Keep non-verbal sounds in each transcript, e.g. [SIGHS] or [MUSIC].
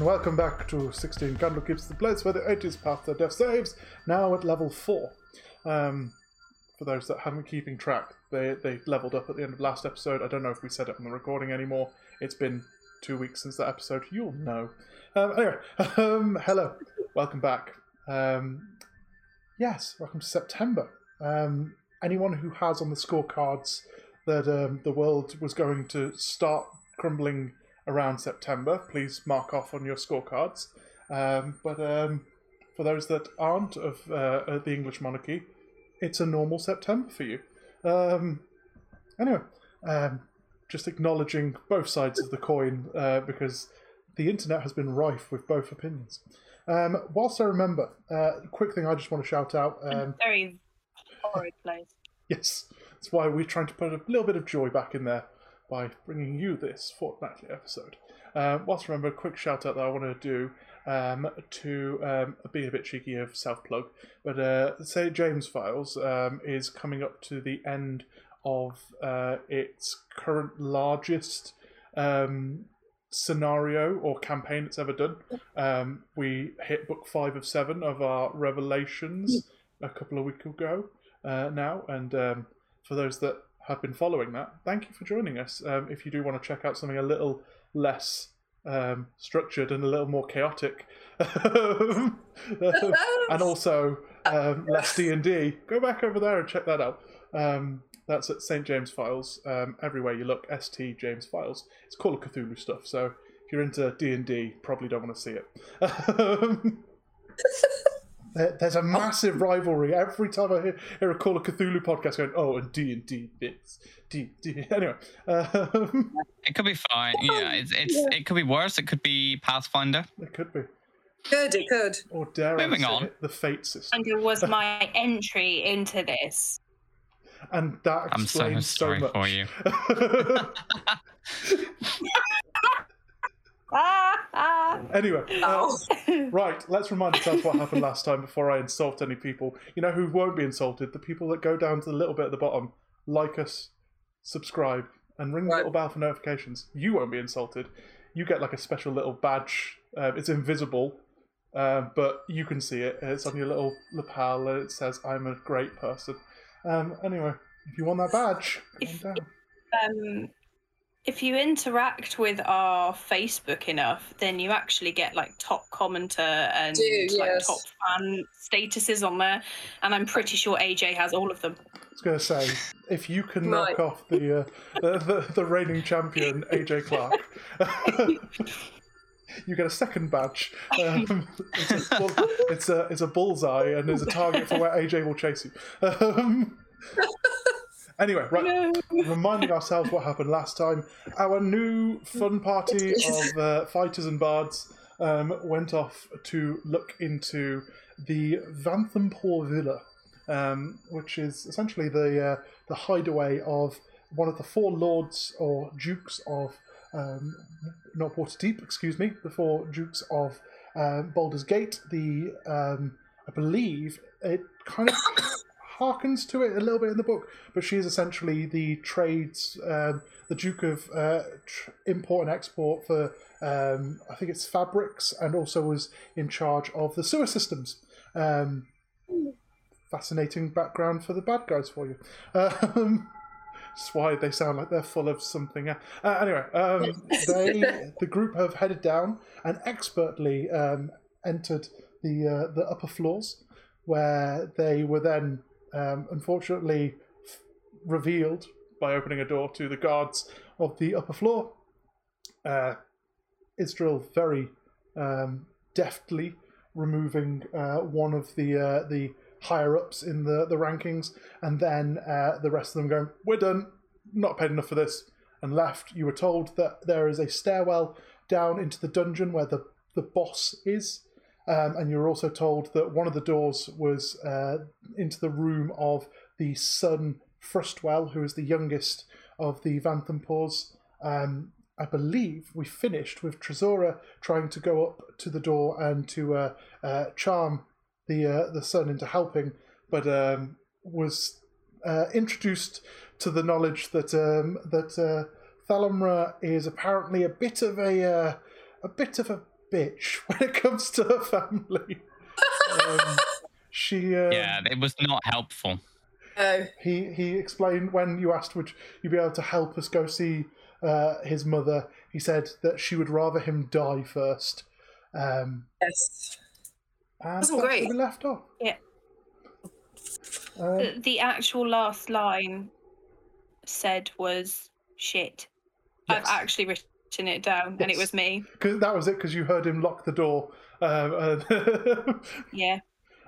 And welcome back to 16 Candlekeeps, the place where the 80s path to death saves, now at level 4. Um, for those that haven't keeping track, they, they leveled up at the end of last episode. I don't know if we said it on the recording anymore. It's been two weeks since that episode. You'll know. Um, anyway, [LAUGHS] um, hello, welcome back. Um, yes, welcome to September. Um, anyone who has on the scorecards that um, the world was going to start crumbling around September, please mark off on your scorecards. Um, but um, for those that aren't of uh, the English monarchy, it's a normal September for you. Um, anyway, um, just acknowledging both sides of the coin uh, because the internet has been rife with both opinions. Um, whilst I remember, uh, quick thing I just want to shout out. Um, Very horrid place. [LAUGHS] Yes, that's why we're trying to put a little bit of joy back in there by bringing you this fortnightly episode. Um, whilst remember, a quick shout out that I want to do um, to um, a bit cheeky of self plug, but uh, St James Files um, is coming up to the end of uh, its current largest um, scenario or campaign it's ever done. Um, we hit book five of seven of our Revelations a couple of weeks ago uh, now, and um, for those that have been following that, thank you for joining us. Um, if you do want to check out something a little less um, structured and a little more chaotic, [LAUGHS] and also um, less D and D, go back over there and check that out. Um, that's at St James Files. Um, everywhere you look, St James Files. It's Call of Cthulhu stuff. So if you're into D and D, probably don't want to see it. [LAUGHS] There- There's a massive rivalry every time I hear, hear a Call of Cthulhu podcast going, oh, and D and D bits, D D. Anyway, um, [LAUGHS] It could be fine. Yeah, it's it's it could be worse. It could be Pathfinder. it could be, Good, it could. or dare I Moving say on. it, the Fate system, And it was [LAUGHS] my entry into this. and that I'm so explains so, sorry much. for you. [LAUGHS] Ah, [LAUGHS] ah. anyway, uh, Oh. right, let's remind ourselves what happened last time before I insult any people. You know who won't be insulted? The people that go down to the little bit at the bottom, like us, subscribe, and ring the Right. little bell for notifications. You won't be insulted. You get like a special little badge. Uh, it's invisible, uh, but you can see it. It's on your little lapel, and it says, "I'm a great person." Um, anyway, if you want that badge, come on down. um, if you interact with our Facebook enough, then you actually get like top commenter and Do, like yes. top fan statuses on there. And I'm pretty sure AJ has all of them. I was going to say, if you can knock off the, uh, [LAUGHS] the, the the reigning champion AJ Clark, [LAUGHS] you get a second badge. Um, it's, a bull, it's a it's a bullseye and there's a target for where AJ will chase you. Um, [LAUGHS] anyway, right. No. Reminding ourselves what happened last time. Our new fun party of [LAUGHS] uh, fighters and bards um, went off to look into the Vanthampur Villa, um, which is essentially the uh, the hideaway of one of the four lords or dukes of um, not Waterdeep, excuse me, the four dukes of um, Baldur's Gate. The um, I believe it kind of [COUGHS] harkens to it a little bit in the book, but she is essentially the trades, um, the Duke of uh, tr- import and export for, um, I think it's fabrics, and also was in charge of the sewer systems. Um, fascinating background for the bad guys for you. Um, [LAUGHS] that's why they sound like they're full of something. Uh, anyway, um, [LAUGHS] they the group have headed down and expertly um, entered the uh, the upper floors, where they were then um, unfortunately revealed by opening a door to the guards of the upper floor. Uh, Isdril very um, deftly removing uh, one of the uh, the higher ups in the, the rankings, and then uh, the rest of them going, "We're done, not paid enough for this," and left. You were told that there is a stairwell down into the dungeon where the the boss is, um, and you were also told that one of the doors was uh, into the room of the son Frustwell, who is the youngest of the Vanthampurs. Um, I believe we finished with Tresora trying to go up to the door and to uh, uh, charm the uh, the son into helping, but um, was uh, introduced to the knowledge that um, that uh, Thalamra is apparently a bit of a a bit of a bitch [LAUGHS] when it comes to her family. um, she um, yeah, it was not helpful. Oh, he he explained when you asked would you be able to help us go see uh, his mother. He said that she would rather him die first. Um, yes. and Wasn't that's great. where we left off. Yeah. Um, The, the actual last line said was shit. I've actually written it down, and it was me. Cause that was it because you heard him lock the door. Um, [LAUGHS] and Yeah.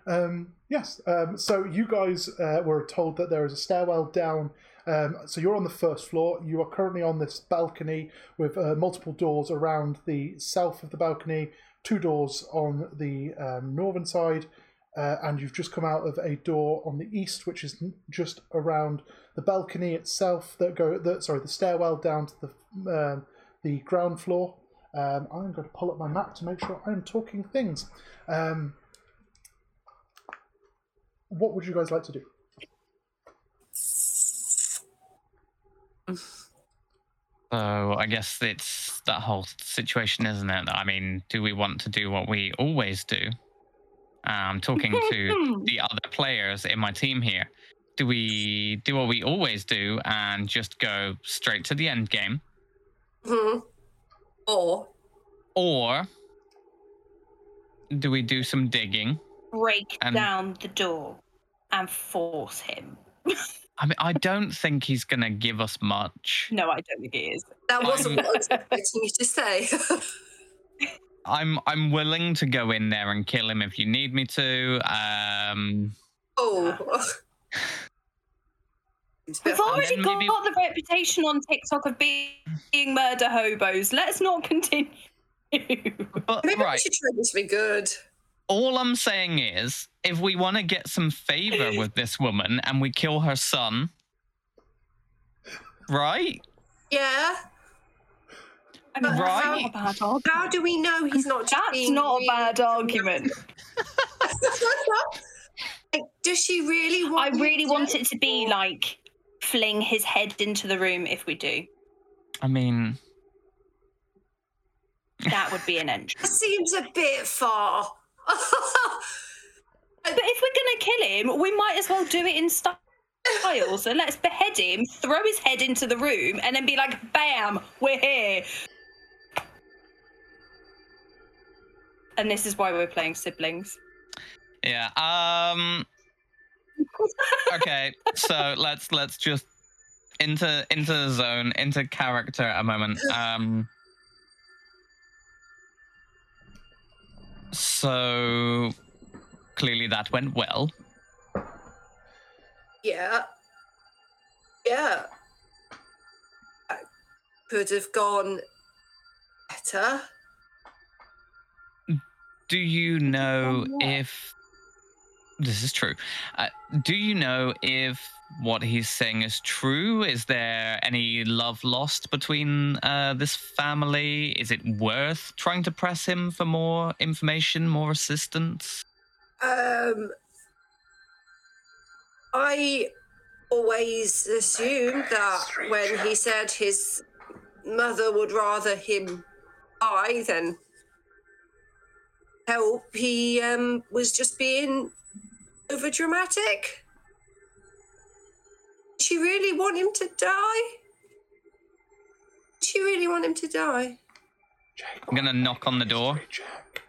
um, yes. Um, so you guys uh, were told that there is a stairwell down. Um, so you're on the first floor. You are currently on this balcony with uh, multiple doors around the south of the balcony, two doors on the um, northern side, uh, and you've just come out of a door on the east, which is just around the balcony itself. That go, the, sorry, the stairwell down to the um, the ground floor. Um, I'm going to pull up my map to make sure I'm talking things. Um, what would you guys like to do? So I guess it's that whole situation, isn't it? I mean, do we want to do what we always do? I'm talking to [LAUGHS] the other players in my team here. Do we do what we always do and just go straight to the end game? Hmm. Or Or do we do some digging? Break And- down the door and force him. [LAUGHS] I mean, I don't think he's going to give us much. No, I don't think it is. that wasn't what I was [LAUGHS] expecting you to say. [LAUGHS] I'm I'm willing to go in there and kill him if you need me to. Um, oh. It's a bit We've already got maybe- the reputation on TikTok of being, being murder hobos. Let's not continue. but Maybe we right, should try this to be good. all I'm saying is, if we want to get some favor [LAUGHS] with this woman and we kill her son, right? Yeah. I mean, that's Right. not a bad argument. How do we know he's not just That's being not a bad argument. [LAUGHS] Like, Does she really want I really want it to be or- like fling his head into the room if we do. I mean, That would be an [LAUGHS] entry. That seems a bit far. [LAUGHS] But if we're gonna kill him, we might as well do it in style. So let's behead him, throw his head into the room, and then be like, "Bam, we're here." And this is why we're playing siblings. yeah. Um. Okay, so let's let's just into into the zone, into character at a moment. Um. So clearly that went well. yeah. Yeah. I could have gone better. Do you know if this is true? Uh, do you know if what he's saying is true? Is there any love lost between uh, this family? Is it worth trying to press him for more information, more assistance? Um, I always assumed that when he said his mother would rather him die than help, he um, was just being over dramatic. Did she really want him to die? Did she really want him to die? Jake, I'm gonna knock on the door. History check.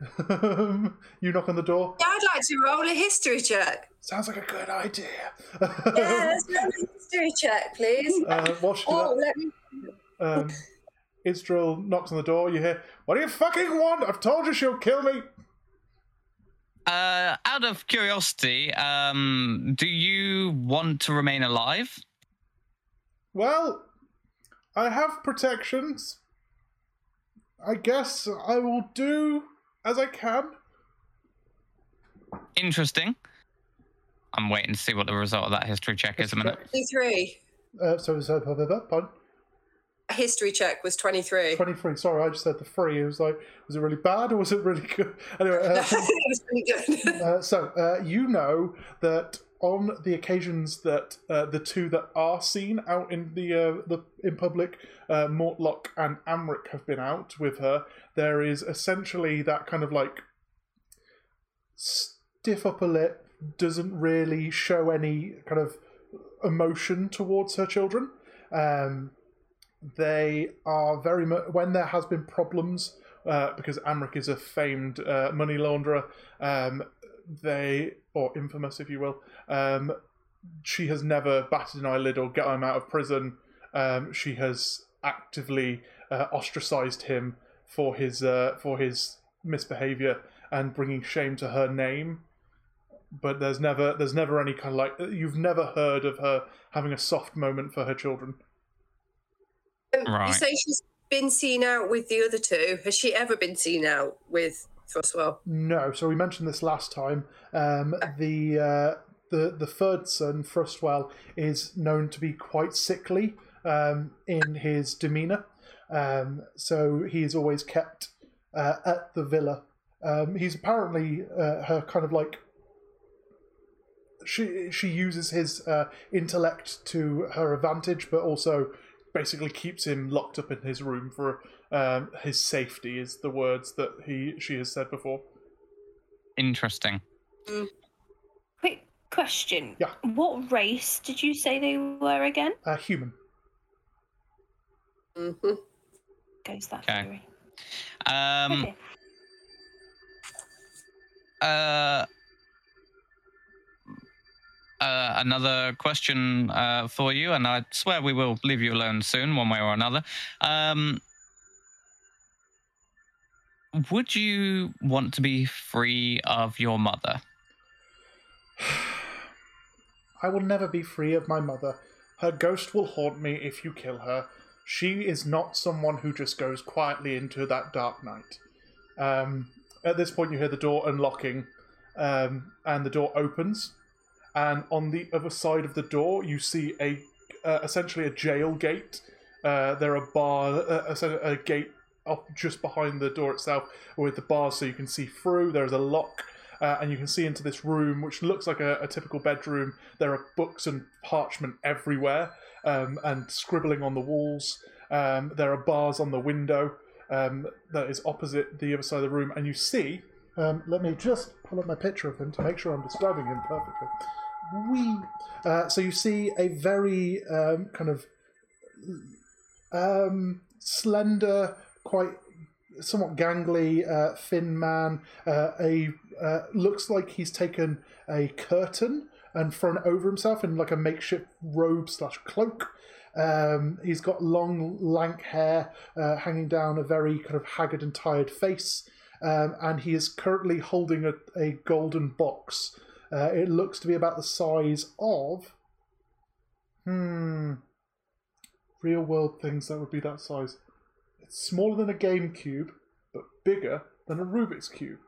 [LAUGHS] you knock on the door. Yeah, I'd like to roll a history check. Sounds like a good idea. Yeah, let's roll a history check, please. [LAUGHS] uh, whilst you Oh, let me. um, Isdril knocks on the door. You hear, "What do you fucking want? I've told you she'll kill me." Uh, out of curiosity, um, do you want to remain alive? Well, I have protections. I guess I will do as I can. Interesting. I'm waiting to see what the result of that history check is a minute. 23. Uh, sorry, so, blah, blah, blah, pardon? History check was 23. 23. Sorry, I just said the three. It was like, was it really bad or was it really good? [LAUGHS] Anyway, [LAUGHS] uh, it was pretty good. [LAUGHS] uh, so uh, you know that on the occasions that uh, the two that are seen out in the uh, the in public, uh, Mortlock and Amrik have been out with her. There is essentially that kind of like stiff upper lip, doesn't really show any kind of emotion towards her children. Um, they are very much when there has been problems uh, because Amrik is a famed uh, money launderer. Um, they or infamous, if you will. Um, she has never batted an eyelid or got him out of prison. Um, she has actively uh, ostracized him for his uh, for his misbehavior and bringing shame to her name. But there's never there's never any kind of like you've never heard of her having a soft moment for her children. Um, You say she's been seen out with the other two. Has she ever been seen out with Frostwell? No, so we mentioned this last time. Um, the uh, the the third son, Frostwell, is known to be quite sickly um, in his demeanour. Um, so he is always kept uh, at the villa. Um, he's apparently uh, her kind of like. She she uses his uh, intellect to her advantage, but also basically keeps him locked up in his room for um, his safety. Is the words that he she has said before. Interesting. Quick question. Yeah. What race did you say they were again? Uh, human. hmm Goes that Okay. theory. Um, Okay. uh, uh, another question uh, for you, and I swear we will leave you alone soon, one way or another. Um, would you want to be free of your mother? [SIGHS] I will never be free of my mother. Her ghost will haunt me if you kill her. She is not someone who just goes quietly into that dark night. Um, at this point, you hear the door unlocking, um, and the door opens. And on the other side of the door, you see a uh, essentially a jail gate. Uh, there are bar uh, a, a gate up just behind the door itself with the bars, so you can see through. There is a lock, uh, and you can see into this room, which looks like a, a typical bedroom. There are books and parchment everywhere, um, and scribbling on the walls. Um, there are bars on the window um, that is opposite the other side of the room, and you see. Um, let me just pull up my picture of him to make sure I'm describing him perfectly. Wee. Uh, so you see a very um, kind of um, slender, quite somewhat gangly, uh, thin man. Uh, a uh, looks like he's taken a curtain and thrown over himself in like a makeshift robe slash cloak. Um, he's got long, lank hair uh, hanging down a very kind of haggard and tired face, um, and he is currently holding a, a golden box. Uh, it looks to be about the size of. Hmm. Real world things that would be that size. It's smaller than a GameCube, but bigger than a Rubik's Cube.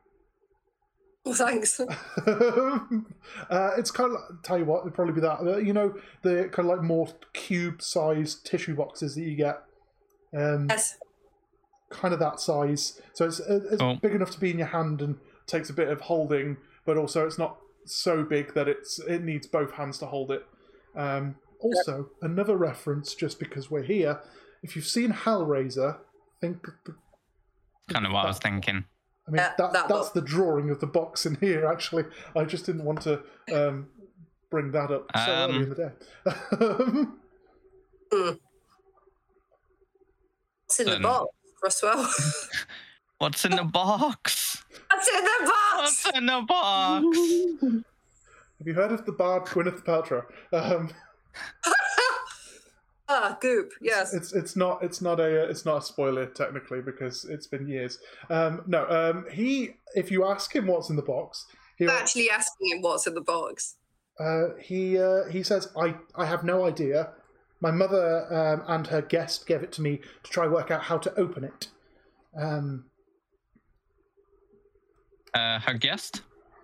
Well, [LAUGHS] thanks. [LAUGHS] uh, it's kind of like, tell you what, it'd probably be that. Uh, you know, the kind of like more cube-sized tissue boxes that you get. Um, yes. kind of that size. So it's, uh, it's Cool. big enough to be in your hand and takes a bit of holding, but also it's not so big that it's it needs both hands to hold it. Um, also, another reference, just because we're here. If you've seen Hellraiser, think. The, Kind of what I was thinking. I mean, Yeah, that, that that's the drawing of the box in here. Actually, I just didn't want to um, bring that up so early Um, in the day. [LAUGHS] What's in the Then- box, Roswell? [LAUGHS] What's in the box? What's in the box? What's in the box? Have you heard of the bard Gwyneth Paltrow? Um, [LAUGHS] ah, goop. Yes. it's it's not it's not a it's not a spoiler technically because it's been years. Um, no, um, he if you ask him what's in the box, he actually asking him what's in the box. uh, he uh, he says I I have no idea. My mother um, and her guest gave it to me to try work out how to open it. Um, Uh, her guest?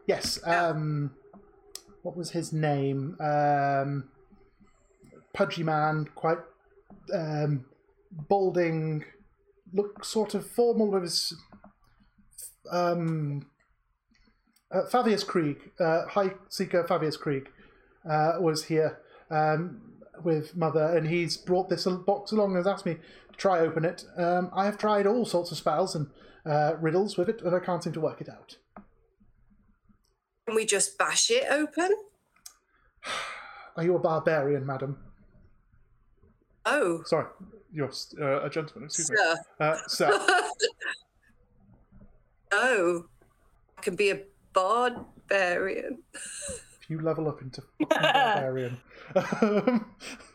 yes. Um, what was his name? Um, pudgy man, quite um, balding, look sort of formal with his um, uh, Fabius Krieg, uh, High Seeker Fabius Krieg. uh, was here um, with Mother, and he's brought this box along and has asked me to try open it. Um, I have tried all sorts of spells and uh, riddles with it, and I can't seem to work it out. Can we just bash it open? Are you a barbarian, madam? Oh, Sorry, you're uh, a gentleman. Excuse me, sir. uh, sir. [LAUGHS] oh, I can be a barbarian. if you level up into [LAUGHS] barbarian. Um,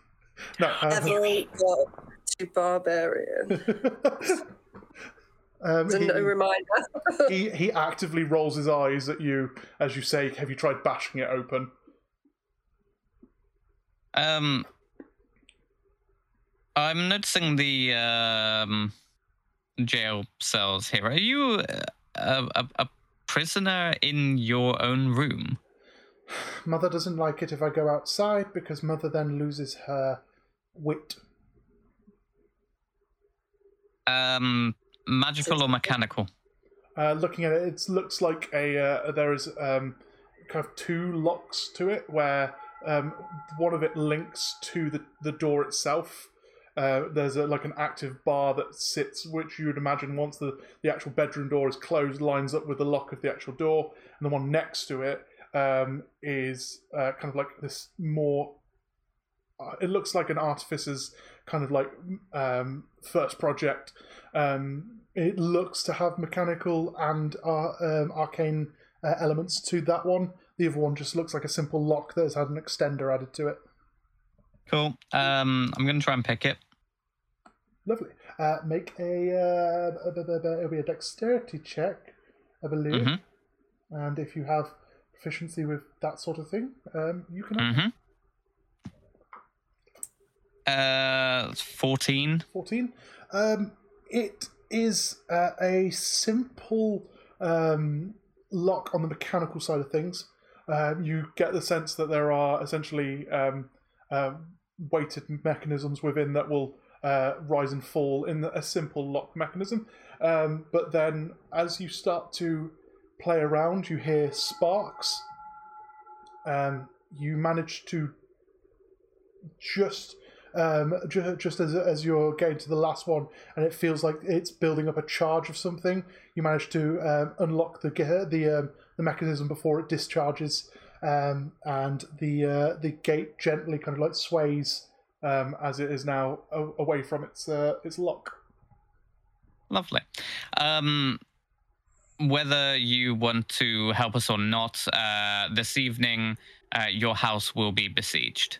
[LAUGHS] no, um, Level up to barbarian. Um, It's a he, no reminder. [LAUGHS] he he actively rolls his eyes at you as you say, "Have you tried bashing it open?" Um, I'm noticing the um, jail cells here. Are you uh, a, a, a prisoner in your own room? Mother doesn't like it if I go outside because Mother then loses her wit. Um, magical or mechanical? Uh, looking at it, it looks like a uh, there is um, kind of two locks to it, where um, one of it links to the, the door itself. Uh, there's a, like an active bar that sits, which you would imagine once the, the actual bedroom door is closed, lines up with the lock of the actual door, and the one next to it um, is uh, kind of like this more. Uh, it looks like an artificer's kind of like um, first project. Um, it looks to have mechanical and uh, um, arcane uh, elements to that one. The other one just looks like a simple lock that has had an extender added to it. Cool. Um, I'm gonna try and pick it. Lovely. Uh, make a uh, it'll be a dexterity check, I believe. Mhm. And if you have proficiency with that sort of thing, um, you can Mm-hmm. Uh, 14. 14. Um, it is uh, a simple um, lock on the mechanical side of things. Um, you get the sense that there are essentially um, uh, weighted mechanisms within that will uh, rise and fall in a simple lock mechanism. Um, but then as you start to play around, you hear sparks. Um, you manage to just um, ju- just as as you're getting to the last one, and it feels like it's building up a charge of something. You manage to um, unlock the the um, the mechanism before it discharges, um, and the uh, the gate gently kind of like sways um, as it is now a- away from its uh, its lock. Lovely. Um, whether you want to help us or not, uh, this evening uh, your house will be besieged.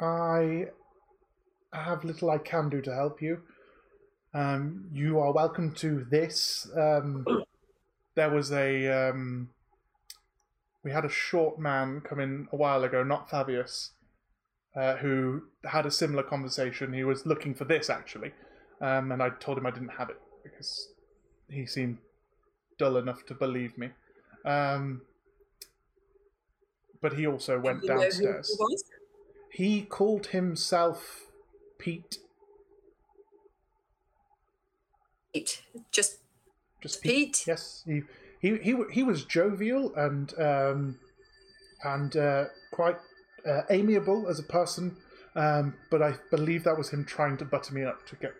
I have little I can do to help you. Um, you are welcome to this. Um, there was a. Um, we had a short man come in a while ago, not Fabius, uh, who had a similar conversation. He was looking for this, actually. Um, and I told him I didn't have it because he seemed dull enough to believe me. Um, but he also went You know who he downstairs. He called himself Pete. Pete. Just Just Pete? Yes, he he he he was jovial and um, and uh, quite uh, amiable as a person. Um, but I believe that was him trying to butter me up to get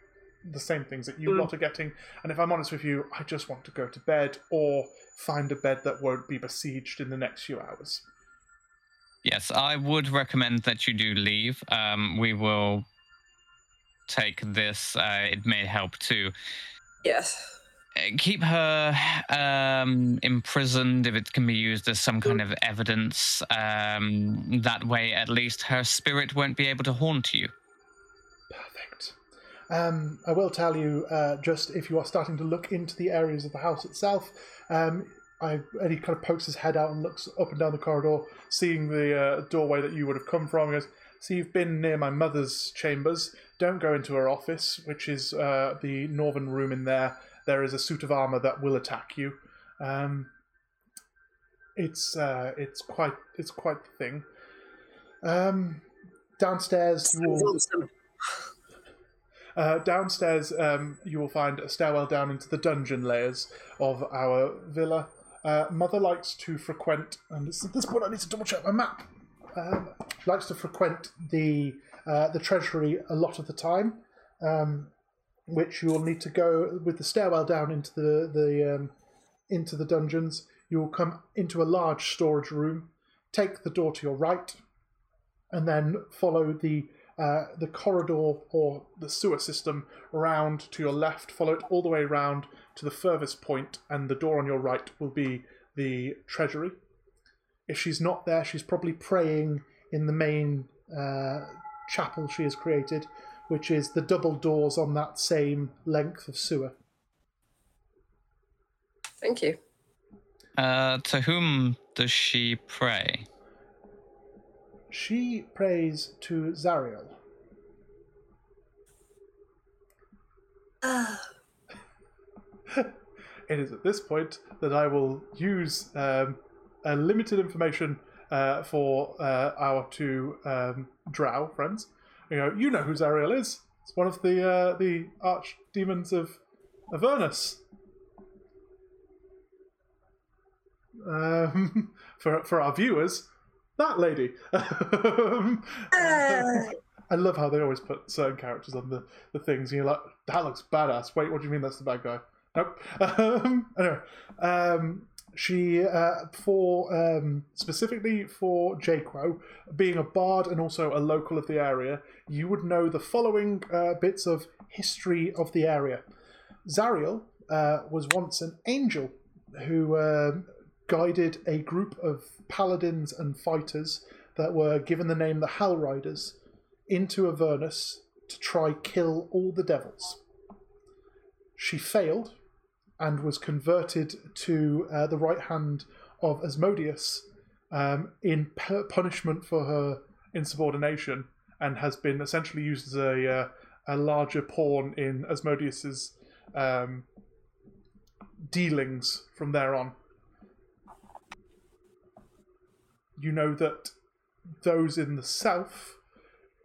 the same things that you Mm. lot are getting. And if I'm honest with you, I just want to go to bed or find a bed that won't be besieged in the next few hours. Yes, I would recommend that you do leave. Um, we will take this. Uh, it may help too. yes. uh, keep her um, imprisoned if it can be used as some kind of evidence. Um, that way, at least her spirit won't be able to haunt you. Perfect. Um, I will tell you, uh, just if you are starting to look into the areas of the house itself, um, I, and he kind of pokes his head out and looks up and down the corridor, seeing the uh, doorway that you would have come from. He goes, "So you've been near my mother's chambers. Don't go into her office, which is uh, the northern room in there. There is a suit of armor that will attack you. Um, it's uh, it's quite it's quite the thing. Um, downstairs, you will awesome. [LAUGHS] uh, downstairs, um, you will find a stairwell down into the dungeon layers of our villa. Uh, Mother likes to frequent, and this, at this point I need to double check my map. Um, she likes to frequent the uh, the treasury a lot of the time, um, which you will need to go with the stairwell down into the the um, into the dungeons. You will come into a large storage room, take the door to your right, and then follow the uh, the corridor or the sewer system around to your left. Follow it all the way around to the furthest point, and the door on your right will be the treasury. If she's not there, she's probably praying in the main uh, chapel she has created, which is the double doors on that same length of sewer. Thank you. Uh, to whom does she pray? She prays to Zariel. Ah, [LAUGHS] It is at this point that I will use um, a limited information uh, for uh, our two um, Drow friends. You know, you know who Zariel is. It's one of the uh, the archdemons of Avernus. Um, [LAUGHS] for for our viewers, that lady. Um, ah. [LAUGHS] I love how they always put certain characters on the, the things. And you're like, that looks badass. Wait, what do you mean that's the bad guy? Nope. [LAUGHS] Um, anyway, um, she uh, for um, specifically for Jaquo, being a bard and also a local of the area, you would know the following uh, bits of history of the area. Zariel uh, was once an angel who um guided a group of paladins and fighters that were given the name the Hell Riders into Avernus to try kill all the devils. She failed and was converted to uh, the right hand of Asmodeus um, in pu- punishment for her insubordination and has been essentially used as a, uh, a larger pawn in Asmodeus's um, dealings from there on. You know that those in the south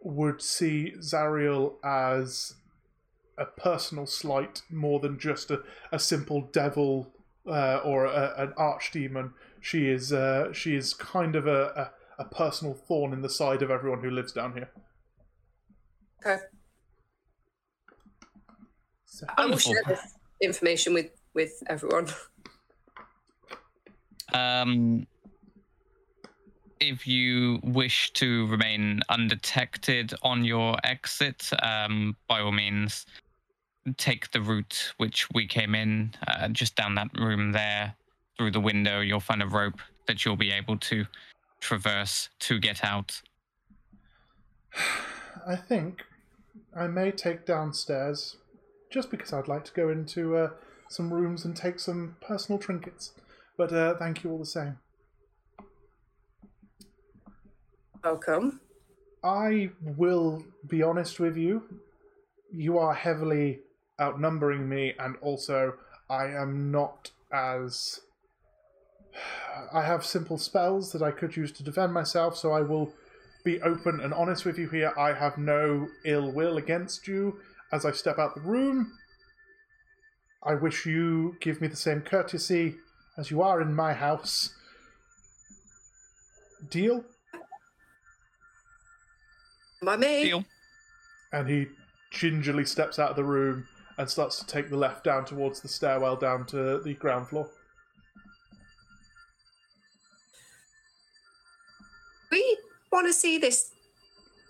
would see Zariel as a personal slight more than just a, a simple devil uh, or a, an archdemon. She is uh, she is kind of a, a, a personal thorn in the side of everyone who lives down here. Okay. So, I will share this information with with everyone. Um, if you wish to remain undetected on your exit, um, by all means, take the route which we came in, uh, just down that room there. Through the window, you'll find a rope that you'll be able to traverse to get out. [SIGHS] I think I may take downstairs just because I'd like to go into uh, some rooms and take some personal trinkets. But uh, thank you all the same. Welcome. I will be honest with you. You are heavily outnumbering me, and also I am not as. [SIGHS] I have simple spells that I could use to defend myself, so I will be open and honest with you here. I have no ill will against you as I step out the room. I wish you give me the same courtesy as you are in my house. Deal? By me. Deal. and he gingerly steps out of the room and starts to take the left down towards the stairwell down to the ground floor. We want to see this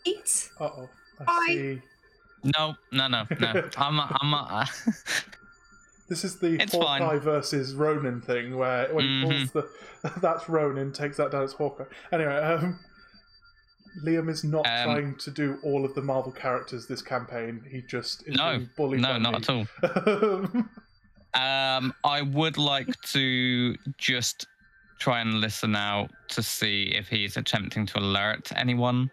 eat. Uh oh. I Bye. see. No, no, no, no. [LAUGHS] I'm, a, I'm. A, [LAUGHS] This is the It's Hawkeye fine. versus Ronin thing where when he pulls the [LAUGHS] that's Ronin, takes that down as Hawkeye. Anyway, um Liam is not Um, trying to do all of the Marvel characters this campaign. He just is no, being bullied no, not me. at all. [LAUGHS] Um, I would like to just try and listen out to see if he's attempting to alert anyone.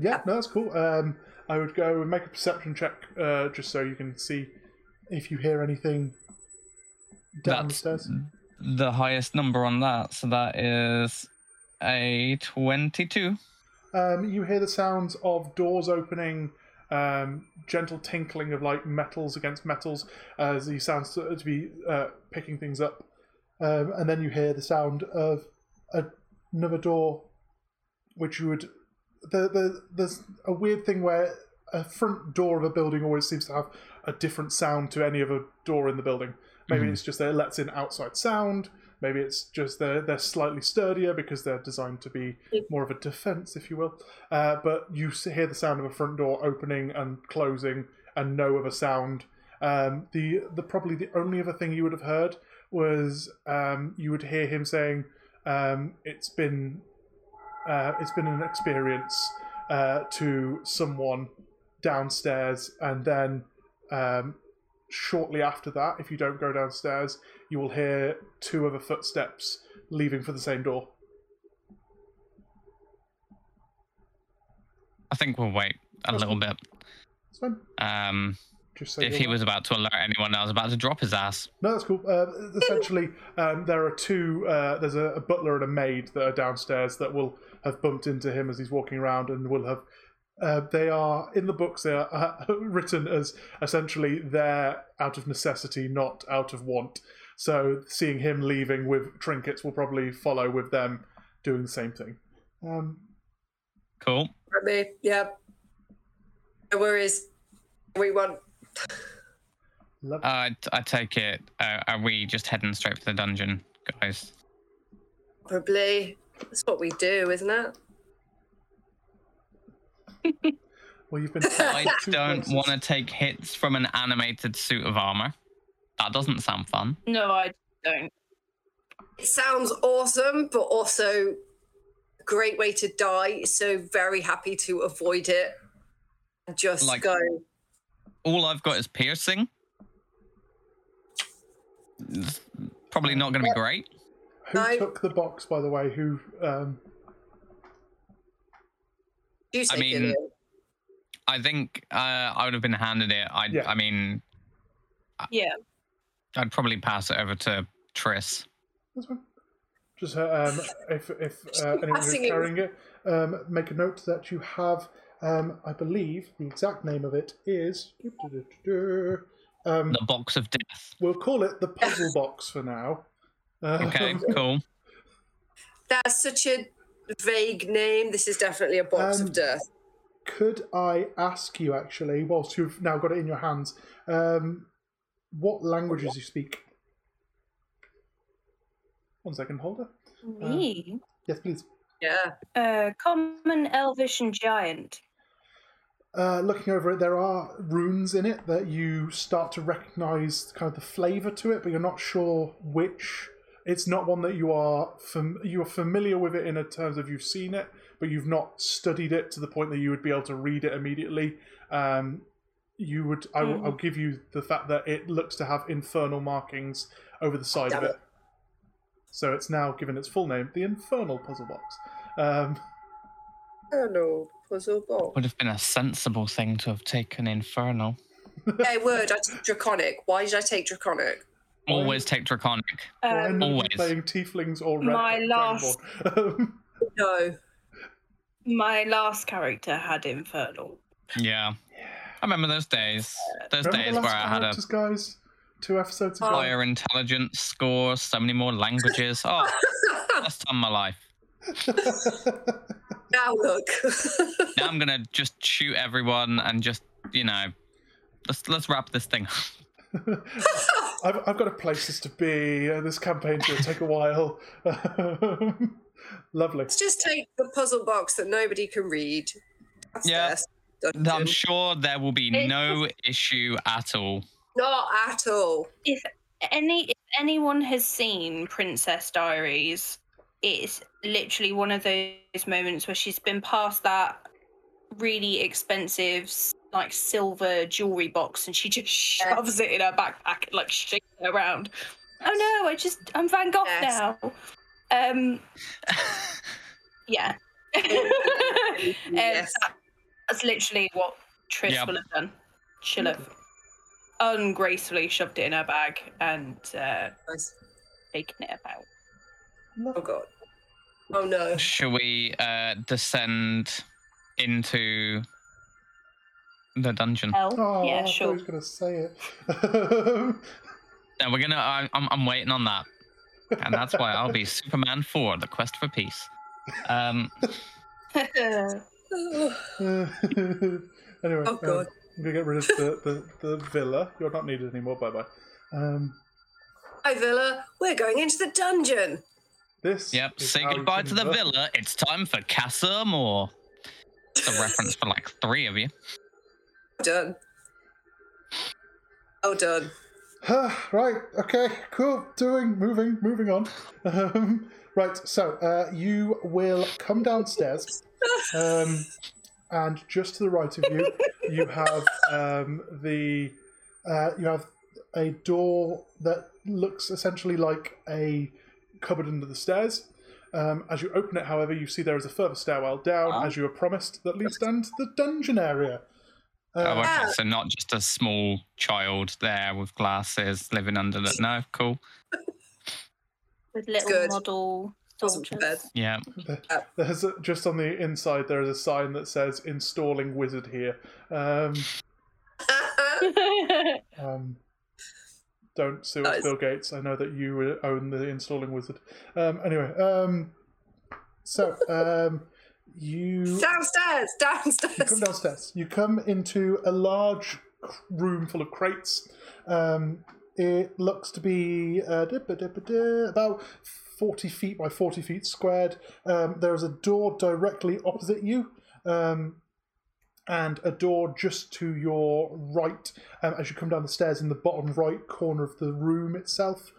Yeah, no, that's cool. Um, I would go and make a perception check uh, just so you can see if you hear anything down That's the stairs. the highest number on that, so that is a twenty-two. Um, you hear the sounds of doors opening, um, gentle tinkling of like metals against metals as he sounds to, to be uh, picking things up. um, and then you hear the sound of a, another door, which you would. The, the, there's a weird thing where a front door of a building always seems to have a different sound to any other door in the building. Maybe Mhm. it's just that it lets in outside sound. Maybe it's just they're, they're slightly sturdier because they're designed to be more of a defense, if you will. Uh, but you hear the sound of a front door opening and closing, and no other sound. Um, the the probably the only other thing you would have heard was um, you would hear him saying, um, "It's been uh, it's been an experience uh, to someone downstairs," and then um, shortly after that, if you don't go downstairs, you will hear two other footsteps leaving for the same door. I think we'll wait a That's little cool. bit. Fine. Um, if he was about to alert anyone, I was about to drop his ass. No, that's cool. Uh, essentially, um, there are two. Uh, there's a, a butler and a maid that are downstairs that will have bumped into him as he's walking around, and will have. Uh, they are in the books. They are uh, [LAUGHS] written as essentially they're out of necessity, not out of want. So, seeing him leaving with trinkets will probably follow with them doing the same thing. Um, Cool. For me, yeah. No worries. We want. love Uh, I take it. Uh, are we just heading straight for the dungeon, guys? Probably. That's what we do, isn't it? well, you've been. [LAUGHS] I don't want to take hits from an animated suit of armor. That doesn't sound fun. No, I don't. It sounds awesome, but also a great way to die. So very happy to avoid it. Just Like- go. All I've got is piercing. It's probably not going to be great. Who I- took the box, by the way? Who? Um, You say mean, Gillian. I think uh, I would have been handed it. I, Yeah. I mean, Yeah. I'd probably pass it over to Tris. That's fine. Just uh, um, if if uh, anyone who's carrying it, um, make a note that you have. Um, I believe the exact name of it is. Um, The box of death. We'll call it the puzzle box for now. Um, Okay, [LAUGHS] cool. That's such a vague name. This is definitely a box Um, of death. Could I ask you actually, whilst you've now got it in your hands, um, what languages you speak? One second, holder. Me? Yes, please. Yeah. Uh, common, elvish, and giant. Uh, looking over it, there are runes in it that you start to recognize kind of the flavor to it, but you're not sure which. It's not one that you are fam- you are familiar with it in a terms of you've seen it, but you've not studied it to the point that you would be able to read it immediately. Um, you would. I, will. I'll give you the fact that it looks to have infernal markings over the side of Damn it. So it's now given its full name, the Infernal Puzzle Box. Um, Hello, puzzle box. Would have been a sensible thing to have taken Infernal. [LAUGHS] yeah, would. I took draconic. Why did I take draconic? Always take Draconic. Um, always. playing Tieflings or Red My Dragonborn? last- Um, [LAUGHS] No. my last character had infernal. Yeah. Yeah. I remember those days. Those Remember days the where last I had a characters, guys? Two episodes ago. Oh. higher intelligence score, so many more languages. Oh, [LAUGHS] best time of my life. [LAUGHS] now look. [LAUGHS] Now I'm gonna just shoot everyone and just, you know, let's let's wrap this thing. up. I've, I've got a places to be. Uh, this campaign's going to take a while. Lovely. Let's just take the puzzle box that nobody can read. That's Yeah. Their I'm sure there will be no issue at all. Not at all. If any if anyone has seen Princess Diaries, it's literally one of those moments where she's been past that really expensive like silver jewelry box and she just Yeah. shoves it in her backpack and like shakes it around. Oh no, I just I'm Van Gogh Yes. now. Um [LAUGHS] yeah. [LAUGHS] um, Yes. that- that's literally what Trish Yep. will have done. She'll have ungracefully shoved it in her bag and uh, Nice. taken it about. Oh god. Oh no. Shall we uh, descend into the dungeon? Hell, Oh, yeah, I sure. he was going to say it. No, we're gonna. I, I'm I'm waiting on that. and that's why I'll be [LAUGHS] Superman 4, The Quest for Peace. Um, [LAUGHS] [SIGHS] anyway, Oh, um, I'm gonna get rid of the, the, the villa. You're not needed anymore. Bye bye. Um, Hi, Villa. We're going into the dungeon. this. yep, say goodbye to the convert- villa. It's time for Casa Amor. It's a reference for like three of you. Done. Oh, done. [SIGHS] right. Okay. Cool. Doing. Moving. Moving on. [LAUGHS] Um, right. So uh, you will come downstairs, um, and just to the right of you, you have um, the uh, you have a door that looks essentially like a cupboard under the stairs. Um, as you open it, however, you see there is a further stairwell down, Oh. as you were promised, that leads down to the dungeon area. Oh, Uh, okay. Ah. So not just a small child there with glasses living under the. No, cool. With little good. model Wasn't soldiers. Yeah. There's a, just on the inside there is a sign that says "Installing Wizard here." Um, [LAUGHS] um, don't sue us, Nice. Bill Gates. I know that you own the Installing Wizard. Um, anyway, um, so um, you downstairs, downstairs. you come downstairs. downstairs. You come into a large room full of crates. Um, it looks to be uh, da- ba- da- ba- da, about 40 feet by 40 feet squared. Um, there is a door directly opposite you. Um, and a door just to your right um, as you come down the stairs in the bottom right corner of the room itself.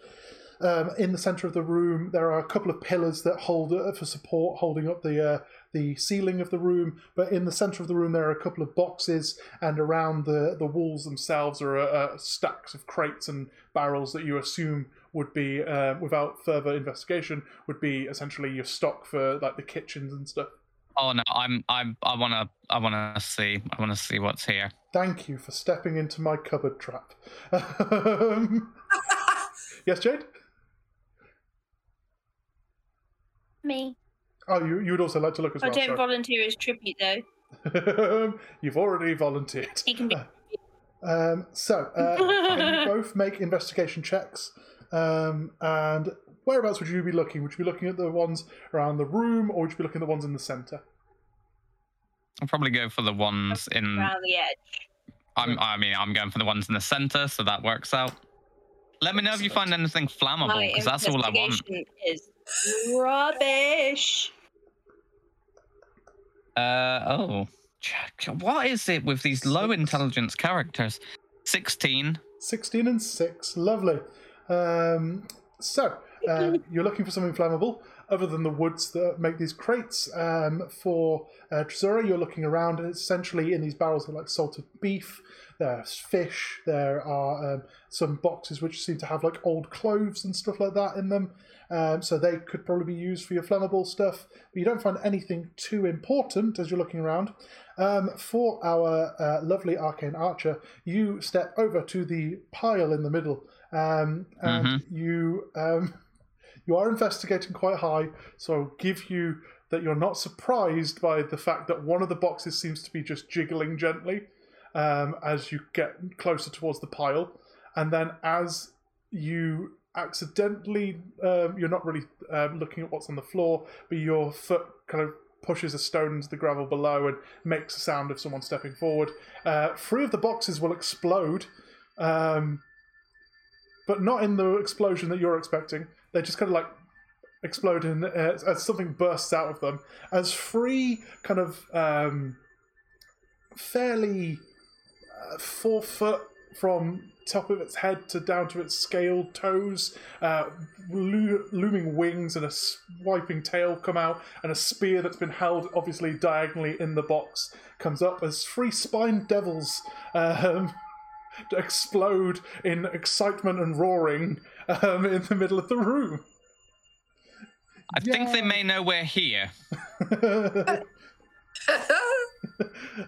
Um, in the center of the room, there are a couple of pillars that hold uh, for support, holding up the uh, the ceiling of the room. But in the center of the room, there are a couple of boxes, and around the the walls themselves are uh, stacks of crates and barrels that you assume would be, uh, without further investigation, would be essentially your stock for like the kitchens and stuff. Oh no, I'm I'm I wanna I wanna see I wanna see what's here. Thank you for stepping into my cupboard trap. Um, [LAUGHS] yes, Jade. Me. Oh, you you would also like to look as I well. don't sorry. volunteer as tribute though. You've already volunteered. He can be. [LAUGHS] Um, so, uh, can you [LAUGHS] both make investigation checks? Um, and whereabouts would you be looking? Would you be looking at the ones around the room, or would you be looking at the ones in the centre? I'll probably go for the ones in. around the edge. I'm I mean I'm going for the ones in the center, so that works out. Let me know if you find anything flammable, because that's all I want. investigation is rubbish. Uh oh. Check. What is it with these low Six. intelligence characters? 16. 16 and 6. Lovely. Um, so, uh, you're looking for something flammable other than the woods that make these crates. Um, for uh, Tresora, you're looking around, and it's essentially in these barrels of like salted beef. There's fish. There are um, some boxes which seem to have like old cloves and stuff like that in them. Um, so they could probably be used for your flammable stuff. But you don't find anything too important as you're looking around. Um, for our uh, lovely arcane archer, you step over to the pile in the middle, um, and you um, [LAUGHS] you are investigating quite high. So I'll give you that you're not surprised by the fact that one of the boxes seems to be just jiggling gently um, as you get closer towards the pile, and then as you accidentally, um, you're not really um, looking at what's on the floor, but your foot kind of pushes a stone into the gravel below and makes a sound of someone stepping forward. Uh, three of the boxes will explode, um, but not in the explosion that you're expecting. They just kind of like explode in, uh, as something bursts out of them. As three kind of um, fairly uh, four foot from top of its head to down to its scaled toes, uh, lo- looming wings and a swiping tail come out, and a spear that's been held obviously diagonally in the box comes up as three spined devils um, explode in excitement and roaring um, in the middle of the room. I think they may know we're here. [LAUGHS]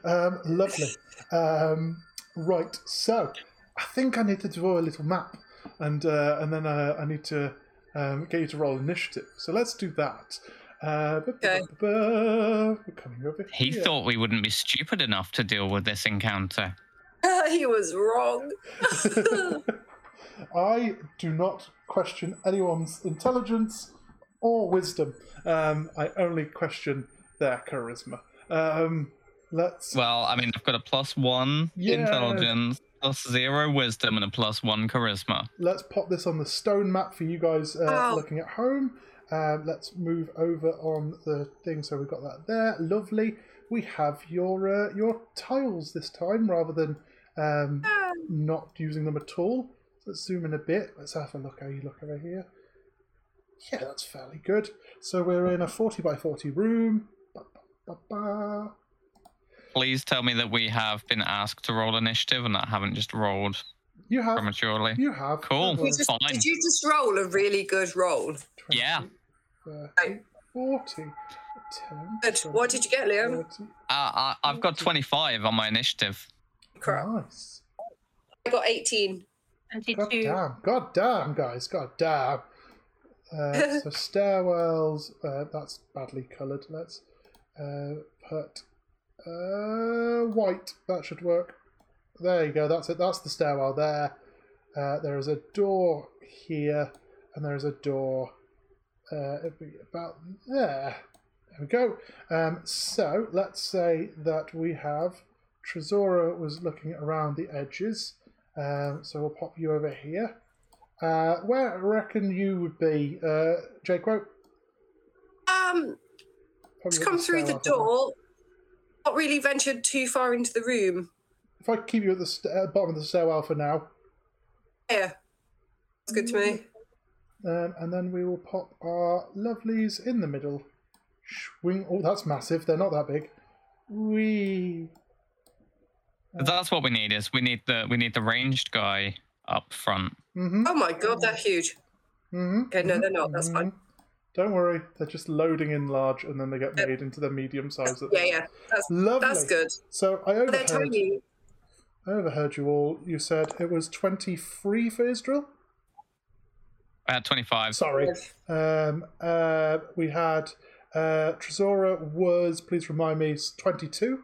um, lovely. Um, right, so I think I need to draw a little map, and uh, and then uh, I need to um, get you to roll initiative. So let's do that. Uh, ba- ba- Okay. ba- ba- We're coming over He here. thought we wouldn't be stupid enough to deal with this encounter. He was wrong. [LAUGHS] I do not question anyone's intelligence or wisdom. Um, I only question their charisma. Um, let's. Well, I mean, I've got a plus one Yeah. intelligence, plus zero wisdom, and a plus one charisma. let's pop this on the stone map for you guys uh, Oh. looking at home. Um, let's move over on the thing. So we've got that there. Lovely. We have your uh, your tiles this time rather than um, not using them at all. Let's zoom in a bit. Let's have a look how you look over here. Yeah, that's fairly good. So we're in a 40 by 40 room. Ba, ba, ba, ba. Please tell me that we have been asked to roll initiative and that I haven't just rolled You have. prematurely. You have. Cool. You just- Fine. did you just roll a really good roll? 20, Yeah. 30, 40, 10, Good. What did you get, Liam? Uh, I, I've got 25 on my initiative. Crap. Nice. I got 18. God 22. damn. God damn, guys. God damn. Uh, [LAUGHS] so stairwells, uh, that's badly coloured. Let's uh, put uh, white. That should work. There you go. That's it. That's the stairwell there. Uh, there is a door here, and there is a door uh, it'd be about there. There we go. Um, so let's say that we have Tresora was looking around the edges. Um, so we'll pop you over here. Uh, where I reckon you would be, uh, Jake Rope? Um, Probably just at come through the door. Not really ventured too far into the room. If I keep you at the st- uh, bottom of the stairwell for now, Yeah. That's good to me. um, and then we will pop our lovelies in the middle. Swing. Oh, that's massive. They're not that big. Wee. That's what we need. Is we need the we need the ranged guy up front. Mm-hmm. Oh my god, they're huge. Mm-hmm. Okay, no, they're not. That's fine. Don't worry. They're just loading in large, and then they get made into the medium size. Yeah, yeah. That's Lovely. that's good. So I But they're overheard. tiny. I overheard you all. You said it was twenty-three for Isdril. I had 25. Sorry. Um, uh, we had uh, Tresora was, please remind me, 22.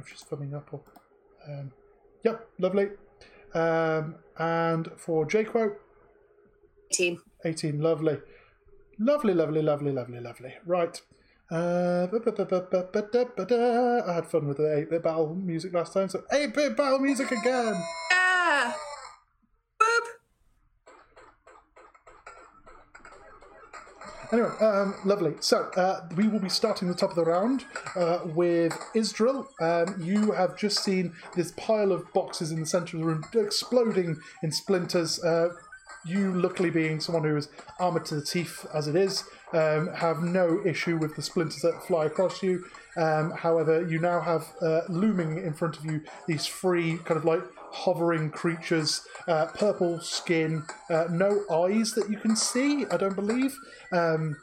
I don't if she's filming up or. Um, yep, lovely. Um, and for Jaquo, 18. 18, lovely. Lovely, lovely, lovely, lovely, lovely. Right. Uh. I had fun with the 8 bit battle music last time, so 8 bit battle music again! Anyway, um, lovely. So uh, we will be starting the top of the round uh, with Isdril. Um, you have just seen this pile of boxes in the centre of the room exploding in splinters. Uh, you, luckily being someone who is armoured to the teeth as it is, um, have no issue with the splinters that fly across you. Um, however, you now have uh, looming in front of you these three kind of like hovering creatures, uh, purple skin, uh, no eyes that you can see, I don't believe. Um,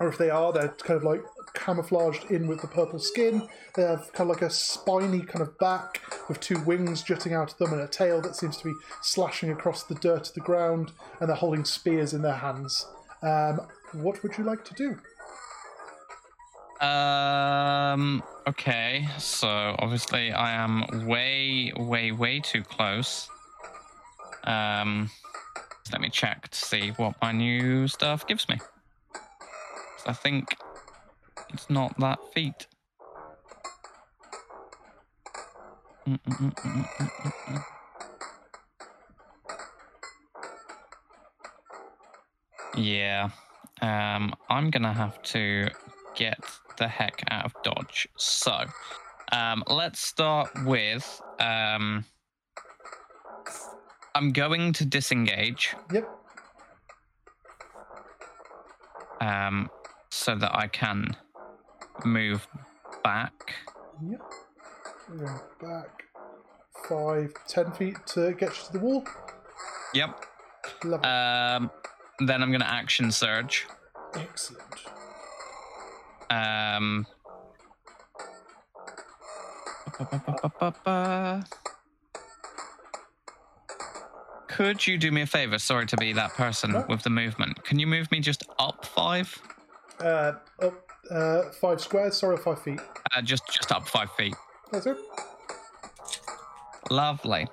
or if they are, they're kind of like camouflaged in with the purple skin. They have kind of like a spiny kind of back with two wings jutting out of them and a tail that seems to be slashing across the dirt of the ground, and they're holding spears in their hands. Um, what would you like to do? Um. Okay. So obviously I am way, way, way too close. Um. Let me check to see what my new stuff gives me. I think it's not that feat. Yeah. Um, I'm gonna have to get the heck out of dodge. So, um, let's start with. Um, I'm going to disengage Yep. um, so that I can move back. Yep. Back five, ten feet to get you to the wall. Yep. Lovely. Um, then I'm going to action surge. Excellent. Um. Could you do me a favor? Sorry to be that person No. with the movement. Can you move me just up five? Uh, up uh, five squares, sorry, five feet. Uh, just just up five feet. That's it. Lovely.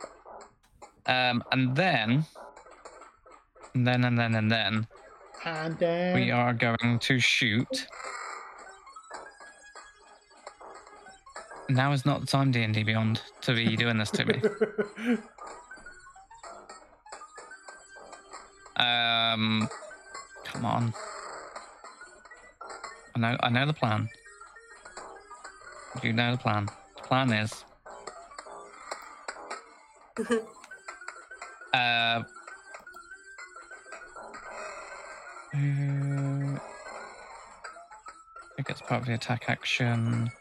Um, and then, and then, and then, and then, And then we are going to shoot. Now is not the time, D and D Beyond, to be doing this to me. Um, come on. I know. I know the plan. You know the plan. The plan is. [LAUGHS] uh. uh, I think it's part of the attack action.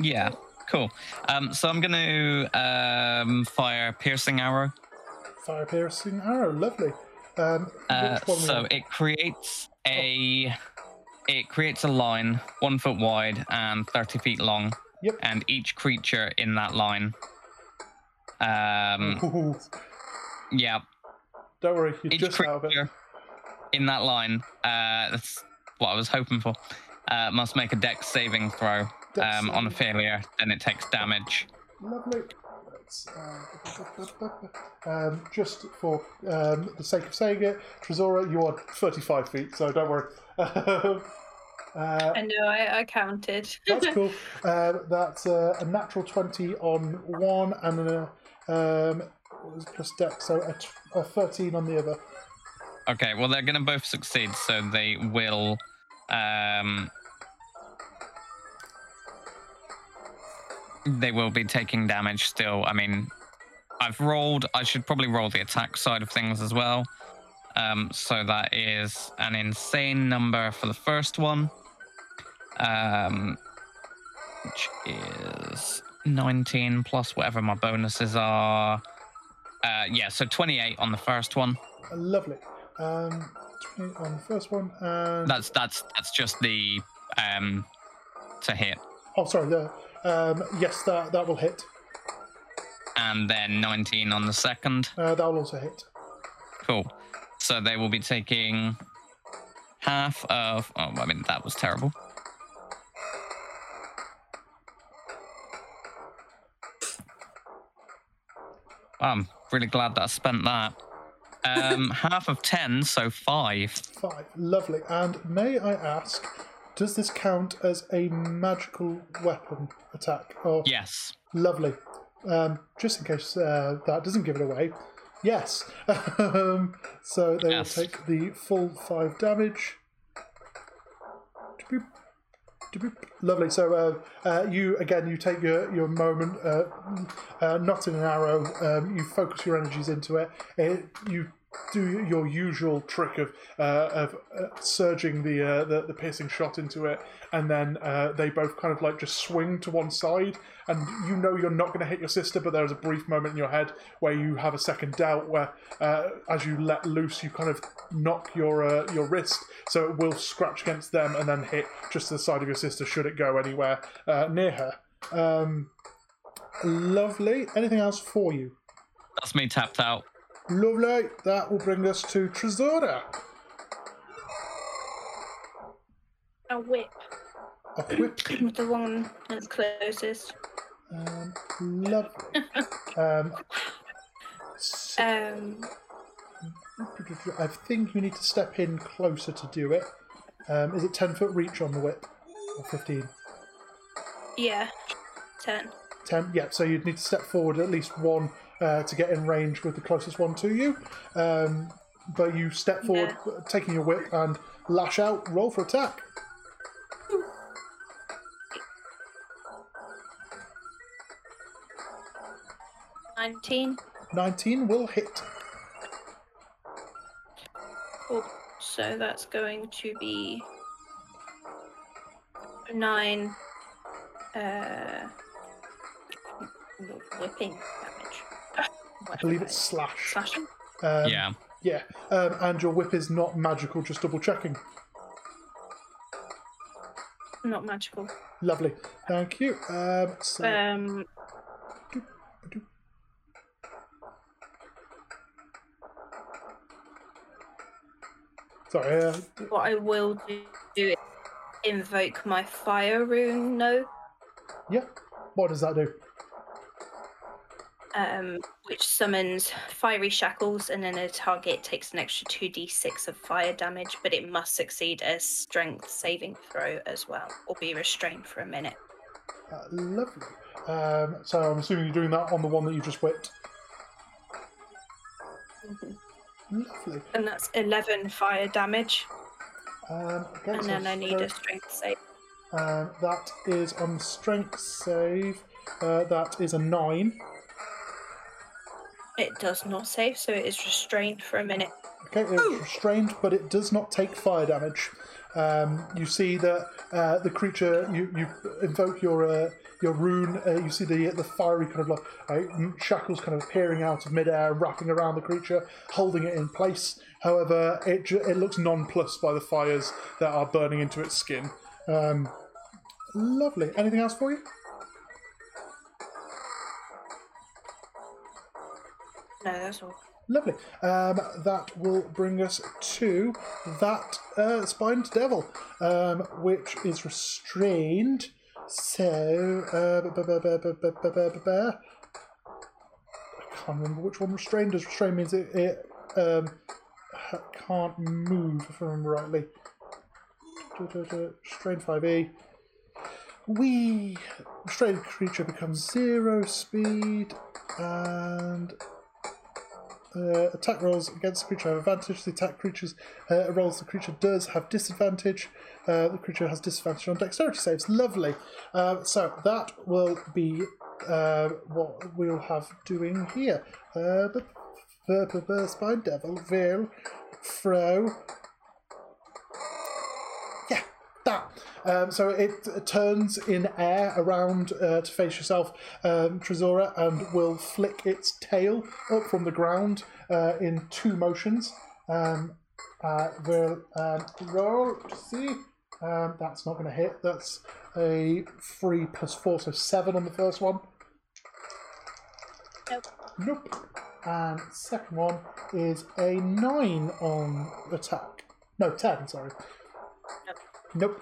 Yeah, cool. Um, so I'm going to um, fire piercing arrow. fire piercing arrow. Lovely. Um, Uh, so it creates a it creates a line one foot wide and 30 feet long Yep. and each creature in that line um [LAUGHS] yeah don't worry, you're each just out of it. in that line uh that's what i was hoping for uh must make a dex saving throw um on a failure then it takes damage Lovely. Uh, um, just for um, the sake of saying it, Tresora, you are 35 feet, so don't worry. [LAUGHS] uh, I know, I, I counted. that's [LAUGHS] cool. Um, that's uh, a natural 20 on one and a um, what was it, plus dex, so a, t- a 13 on the other. okay well they're gonna both succeed so they will um they will be taking damage still. I mean, I've rolled, I should probably roll the attack side of things as well. Um, so that is an insane number for the first one, um, which is 19 plus whatever my bonuses are. Uh, yeah, so 28 on the first one. Uh, lovely. Um, 20 on the first one, and That's that's that's just the um to hit, oh, sorry, the um, yes, that that will hit. and then 19 on the second. Uh, that will also hit. Cool. So they will be taking half of. Oh, I mean, that was terrible. I'm really glad that I spent that. Um, [LAUGHS] half of 10, so five. Five. Lovely. And may I ask, does this count as a magical weapon attack? Oh, Yes. lovely. Um, just in case uh, that doesn't give it away. Yes. um, so they Yes. will take the full five damage. Lovely. So uh, uh, you again, you take your your moment, uh, uh, not in an arrow. Um, you focus your energies into it. it you do your usual trick of uh, of uh, surging the, uh, the the piercing shot into it, and then uh, they both kind of like just swing to one side, and you know you're not going to hit your sister, but there's a brief moment in your head where you have a second doubt, where uh, as you let loose, you kind of knock your uh, your wrist, so it will scratch against them and then hit just to the side of your sister should it go anywhere near her. Um, lovely. Anything else for you? That's me tapped out. Lovely. That will bring us to Tresora. A whip. A whip. [CLEARS THROAT] The one that's closest. Um, lovely. [LAUGHS] Um, so- Um, I think you need to step in closer to do it. Um, is it 10 foot reach on the whip? Or 15? yeah. Ten. 10? Yeah, so you'd need to step forward at least one uh, to get in range with the closest one to you. Um, but you step forward, taking your whip, and lash out, roll for attack. Nineteen. 19 will hit. Cool. So that's going to be nine. Uh, whipping. I believe it's slash. slashing. Um, yeah. Yeah, um, and your whip is not magical, just double checking. Not magical. Lovely. Thank you. Um, so, Um, Sorry. Uh, What I will do, do is invoke my fire rune, no, yeah. What does that do? Um, which summons fiery shackles, and then a target takes an extra 2d6 of fire damage, but it must succeed a strength saving throw as well, or be restrained for a minute. Uh, lovely. Um, so I'm assuming you're doing that on the one that you just whipped. Lovely. And that's 11 fire damage, Um, okay, and so then I need a strength- strength save. Um, that is on strength save. Uh, that is a nine. It does not save, so it is restrained for a minute. Okay, it's restrained, but it does not take fire damage. Um, you see that uh, the creature you, you invoke your uh, your rune. Uh, you see the the fiery kind of like uh, shackles kind of appearing out of midair, wrapping around the creature, holding it in place. However, it ju- it looks nonplussed by the fires that are burning into its skin. Um, lovely. Anything else for you? No, that's all. Lovely. Um, that will bring us to that uh, spined devil, um, which is restrained. So, uh, I can't remember which one restrained is. Restrained means it, it um, can't move, if I remember rightly. Strain 5e. We restrained creature becomes zero speed and uh, attack rolls against the creature have advantage. The attack creatures uh, rolls the creature does have disadvantage. Uh, the creature has disadvantage on dexterity saves. Lovely. Uh, so that will be uh, what we'll have doing here. Uh, but, Spine Devil will throw. Yeah, that. Um, so it uh, turns in air around uh, to face yourself, um, Tresora, and will flick its tail up from the ground uh, in two motions. Um, uh, will um, roll to see. Um, that's not going to hit. That's a three plus four, so seven on the first one. Nope. Nope. And second one is a nine on attack. No, ten. Sorry. Nope,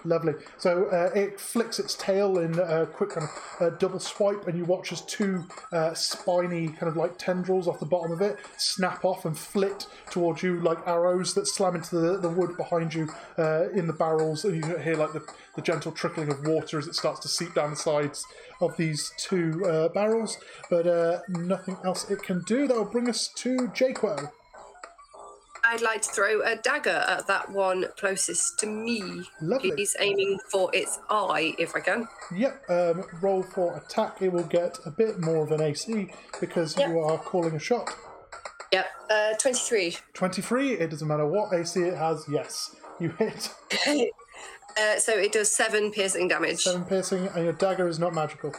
lovely. So uh, it flicks its tail in a quick kind of uh, double swipe, and you watch as two uh, spiny kind of like tendrils off the bottom of it snap off and flit towards you like arrows that slam into the, the wood behind you uh, in the barrels, and you hear like the, the gentle trickling of water as it starts to seep down the sides of these two uh, barrels. But uh, nothing else it can do. That will bring us to Jaquo. I'd like to throw a dagger at that one closest to me. Lovely. Please, aiming for its eye if I can. Yep, um, roll for attack. It will get a bit more of an AC because Yep. you are calling a shot. Yep, uh, 23. 23, it doesn't matter what AC it has, yes, you hit. [LAUGHS] uh, so it does seven piercing damage. Seven piercing, and your dagger is not magical.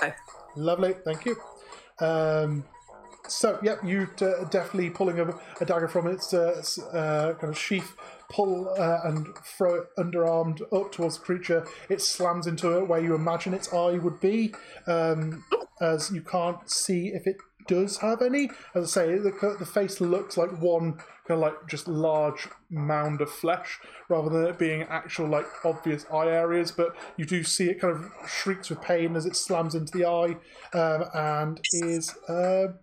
Oh. Lovely, thank you. Um, so, yep, you d- definitely pulling a, a dagger from its uh, uh, kind of sheath, pull uh, and throw it underarmed up towards the creature. It slams into it where you imagine its eye would be, um, as you can't see if it does have any. As I say, the, the face looks like one kind of like just large mound of flesh rather than it being actual like obvious eye areas. But you do see it kind of shrieks with pain as it slams into the eye um, and is uh,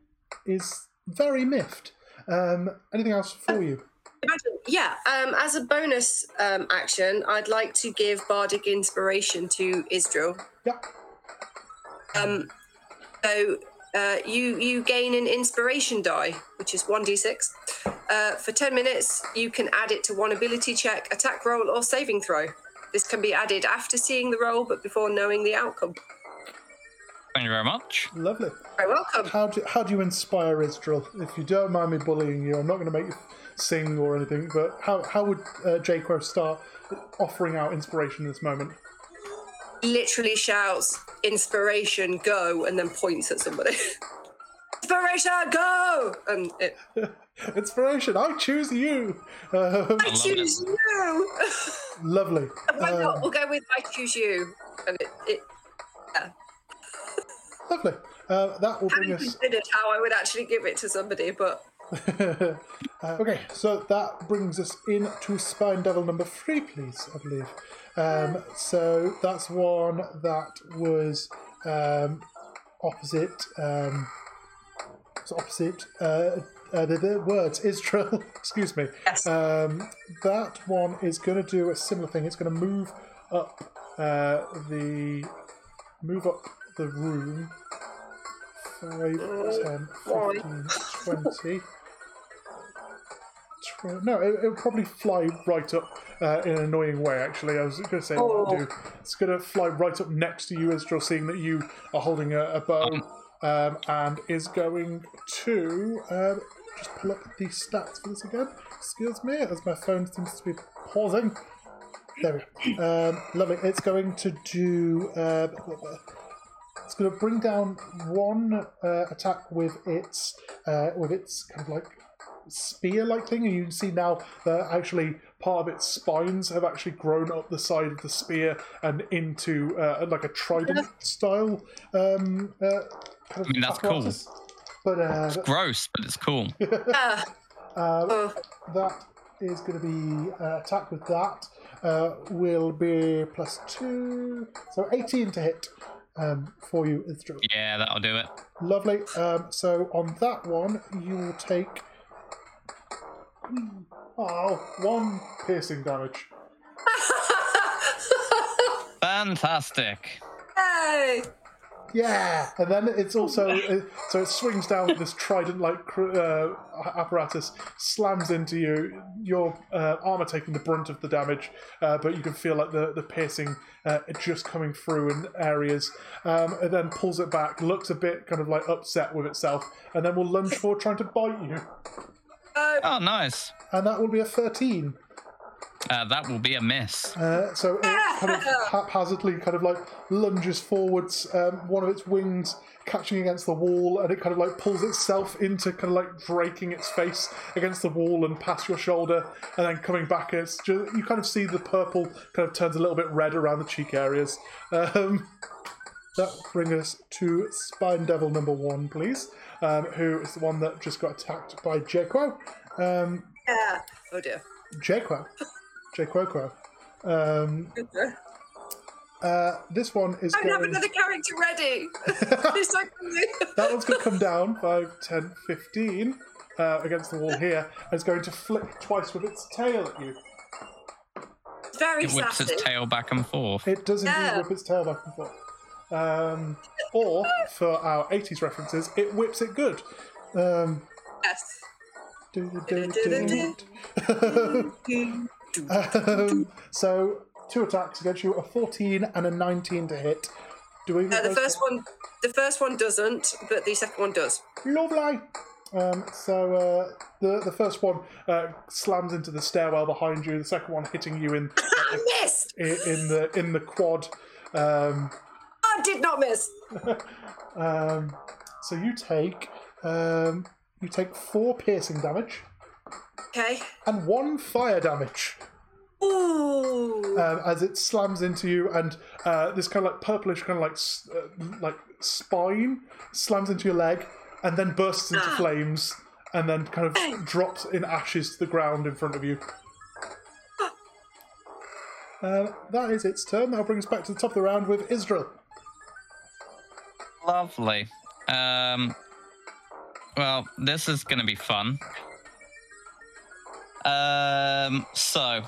is very miffed. Um, anything else for you? Imagine, yeah, um, as a bonus um, action, I'd like to give Bardic Inspiration to Isdril. Yeah. Um, so uh, you you gain an inspiration die, which is one d six. Uh, for ten minutes, you can add it to one ability check, attack roll, or saving throw. This can be added after seeing the roll, but before knowing the outcome. Thank you very much. Lovely. Very welcome. How do how do you inspire Isdril? If you don't mind me bullying you, I'm not going to make you sing or anything. But how how would uh, Jaquo start offering out inspiration in this moment? Literally shouts, "Inspiration, go!" and then points at somebody. [LAUGHS] Inspiration, go! And it, [LAUGHS] Inspiration, I choose you. Um, I love choose you. [LAUGHS] lovely. Why not? Um, We'll go with I choose you. And it, it lovely. Uh, that will bring haven't us. considered how I would actually give it to somebody, but [LAUGHS] uh, okay, so that brings us into Spine Devil number three, please, I believe. Um, so that's one that was um, opposite. Um, it's opposite. Uh, uh, the, the words Isdril. [LAUGHS] excuse me. Yes. Um, that one is going to do a similar thing. It's going to move up uh, the move up the room. 5, 10, 15, 20. No, it, it'll probably fly right up uh, in an annoying way, actually. I was going to say, might do. it's going to fly right up next to you, Isdril, seeing that you are holding a, a bow, um, and is going to um, just pull up the stats for this again. Excuse me, as my phone seems to be pausing. There we go. Um, lovely. It's going to do. Uh, it's going to bring down one uh, attack with its uh, with its kind of like spear-like thing, and you can see now that actually part of its spines have actually grown up the side of the spear and into uh, like a trident style. Um, uh, kind of I mean, that's cool. But uh, Gross, but it's cool. [LAUGHS] Ah, uh, oh, that is going to be uh, attack with that uh, will be plus two, so eighteen to hit um, for you, Isdru. Yeah, that'll do it. Lovely. Um, so on that one, you will take oh one piercing damage. [LAUGHS] Fantastic. hey! Yeah, and then it's also so it swings down with this trident-like uh, apparatus, slams into you. Your uh, armor taking the brunt of the damage, uh, but you can feel like the the piercing uh, just coming through in areas. Um, and then pulls it back, looks a bit kind of like upset with itself, and then will lunge forward trying to bite you. Oh, Oh, nice. And that will be a thirteen. Uh, that will be a miss. Uh, so it kind of [LAUGHS] haphazardly kind of like lunges forwards, um, one of its wings catching against the wall, and it kind of like pulls itself into kind of like breaking its face against the wall and past your shoulder, and then coming back. And it's just, you kind of see the purple kind of turns a little bit red around the cheek areas. Um, that brings us to Spine Devil number one, please, um, who is the one that just got attacked by Jaquo. Um, yeah. Oh dear. Jaquo. Jaquo. Um, uh, this one is I don't have another character ready. [LAUGHS] This time for me. That one's going to come down 5, 10, 15 uh, against the wall here, and it's going to flick twice with its tail at you. Very It whips sassy. its tail back and forth. It does indeed Yeah. whip its tail back and forth. Um, or, for our 80s references, it whips it good. Um, Yes. [LAUGHS] um, so, two attacks against you a 14 and a 19 to hit. Do we Uh, the first one, the first one doesn't, but the second one does. Lovely. Um, so uh, the the first one uh, slams into the stairwell behind you. The second one hitting you in I missed. in, in the in the quad. Um, I did not miss. [LAUGHS] um, so you take um, you take four piercing damage Okay. and one fire damage Ooh. um, as it slams into you, and uh, this kind of like purplish kind of like uh, like spine slams into your leg, and then bursts into Ah. flames, and then kind of drops in ashes to the ground in front of you. Uh, that is its turn. That'll bring us back to the top of the round with Isdril. Lovely. Um, well, this is going to be fun. Um, so,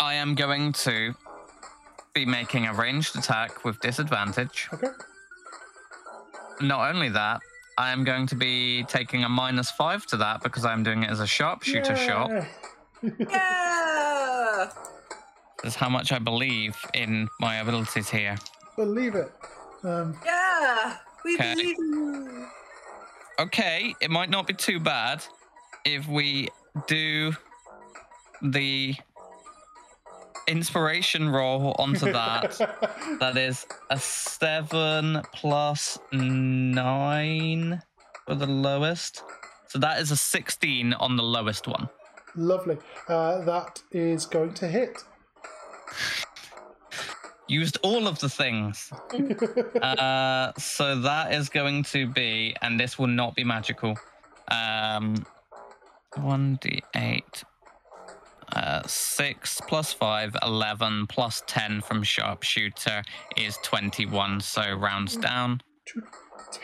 I am going to be making a ranged attack with disadvantage. Okay. Not only that, I am going to be taking a minus five to that because I'm doing it as a sharpshooter shot. Yay. [LAUGHS] yeah. That's how much I believe in my abilities here. Believe it. Um, Yeah. We Okay. believe you. Okay, it might not be too bad if we do the inspiration roll onto [LAUGHS] that. that is a seven plus nine for the lowest. So that is a 16 on the lowest one. Lovely. Uh, that is going to hit. Used all of the things. [LAUGHS] uh, so that is going to be, and this will not be magical. Um, 1d8. Uh, 6 plus 5, 11 plus 10 from sharpshooter is 21, so rounds down. To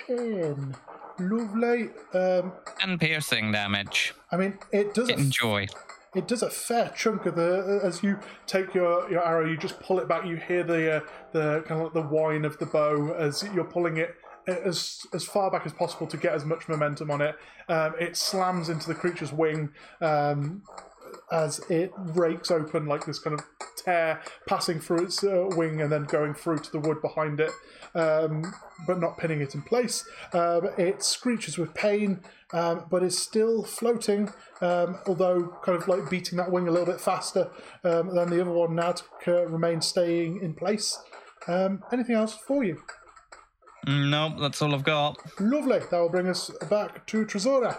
ten. Lovely. Um, And piercing damage. I mean, it does. Enjoy. it does a fair chunk of the. As you take your, your arrow, you just pull it back. You hear the uh, the kind of like the whine of the bow as you're pulling it as as far back as possible to get as much momentum on it. Um, it slams into the creature's wing. Um, as it rakes open like this kind of tear, passing through its uh, wing and then going through to the wood behind it, um, but not pinning it in place. Um, it screeches with pain, um, but is still floating, um, although kind of like beating that wing a little bit faster than the other one now to uh, remain staying in place. Anything else for you? Mm, Nope, that's all I've got. Lovely. That will bring us back to Tresora.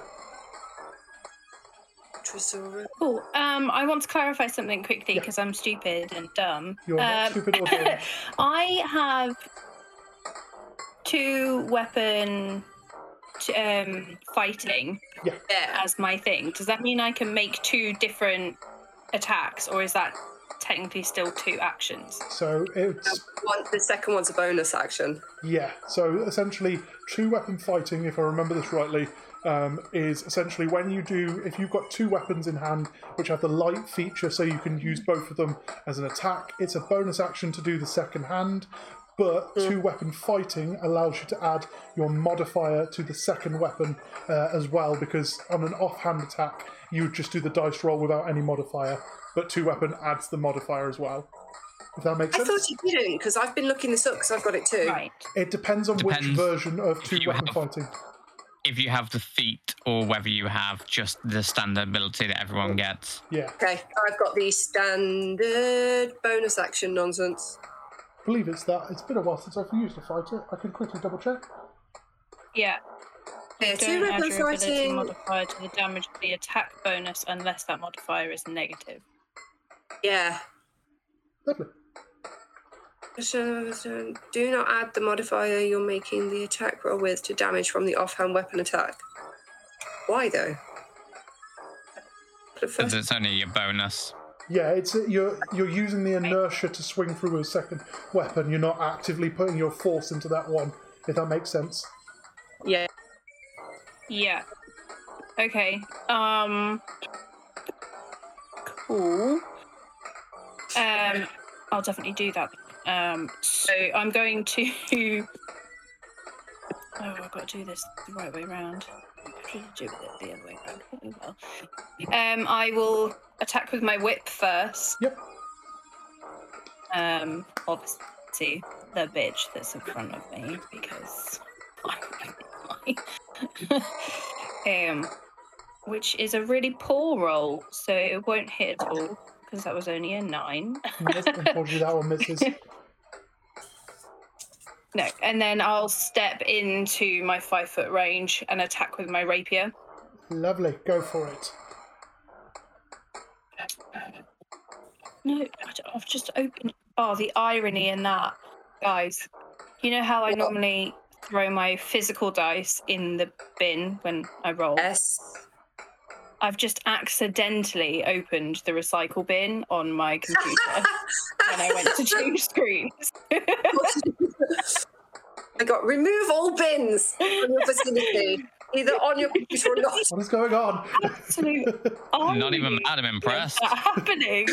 Tresora. Cool. Um, I want to clarify something quickly because I'm stupid and dumb. You're not Um, stupid or dumb. [LAUGHS] I have two weapon t- um, fighting Yeah. as my thing. Does that mean I can make two different attacks, or is that technically still two actions? So it's One, the second one's a bonus action. Yeah, so essentially, two weapon fighting, if I remember this rightly, um, is essentially when you do, if you've got two weapons in hand which have the light feature, so you can use both of them as an attack, it's a bonus action to do the second hand. But two weapon fighting allows you to add your modifier to the second weapon uh, as well, because on an offhand attack, you would just do the dice roll without any modifier. But two weapon adds the modifier as well. If that makes I sense. thought you didn't because I've been looking this up because I've got it too. Right. It depends on which version of two weapon have- fighting. If you have the feat or whether you have just the standard ability that everyone mm. gets. Yeah. Okay, I've got the standard bonus action nonsense. I believe it's that. It's been a while since I've used a fighter. I can quickly double check. Yeah. Yeah, two Don't weapon fighting. modifier to the damage of the attack bonus unless that modifier is negative. Yeah. Lovely. So, so do not add the modifier you're making the attack roll with to damage from the offhand weapon attack. Why though? Because it's only your bonus. Yeah, it's you're you're using the inertia to swing through a second weapon. You're not actively putting your force into that one. If that makes sense. Yeah. Yeah. Okay. Um. Cool. Um. I'll definitely do that. Um. So I'm going to. Oh, I've got to do this the right way around. I should do it the other way around. Oh, well. Um. I will attack with my whip first. Yep. Um. Obviously, the bitch that's in front of me because. [LAUGHS] um, which is a really poor roll, so it won't hit at all because that was only a nine. Yes, Unfortunately, that one misses. [LAUGHS] no, and then I'll step into my five foot range and attack with my rapier. Lovely. Go for it. No, I d- I've just opened. Oh, the irony in that, guys. You know how I normally throw my physical dice in the bin when I roll? S. I've just accidentally opened the recycle bin on my computer when I went to [LAUGHS] change screens. [LAUGHS] I got remove all bins from your vicinity, either on your computer or not. What is going on? Absolute [LAUGHS] Not even irony mad, I'm impressed. that happening.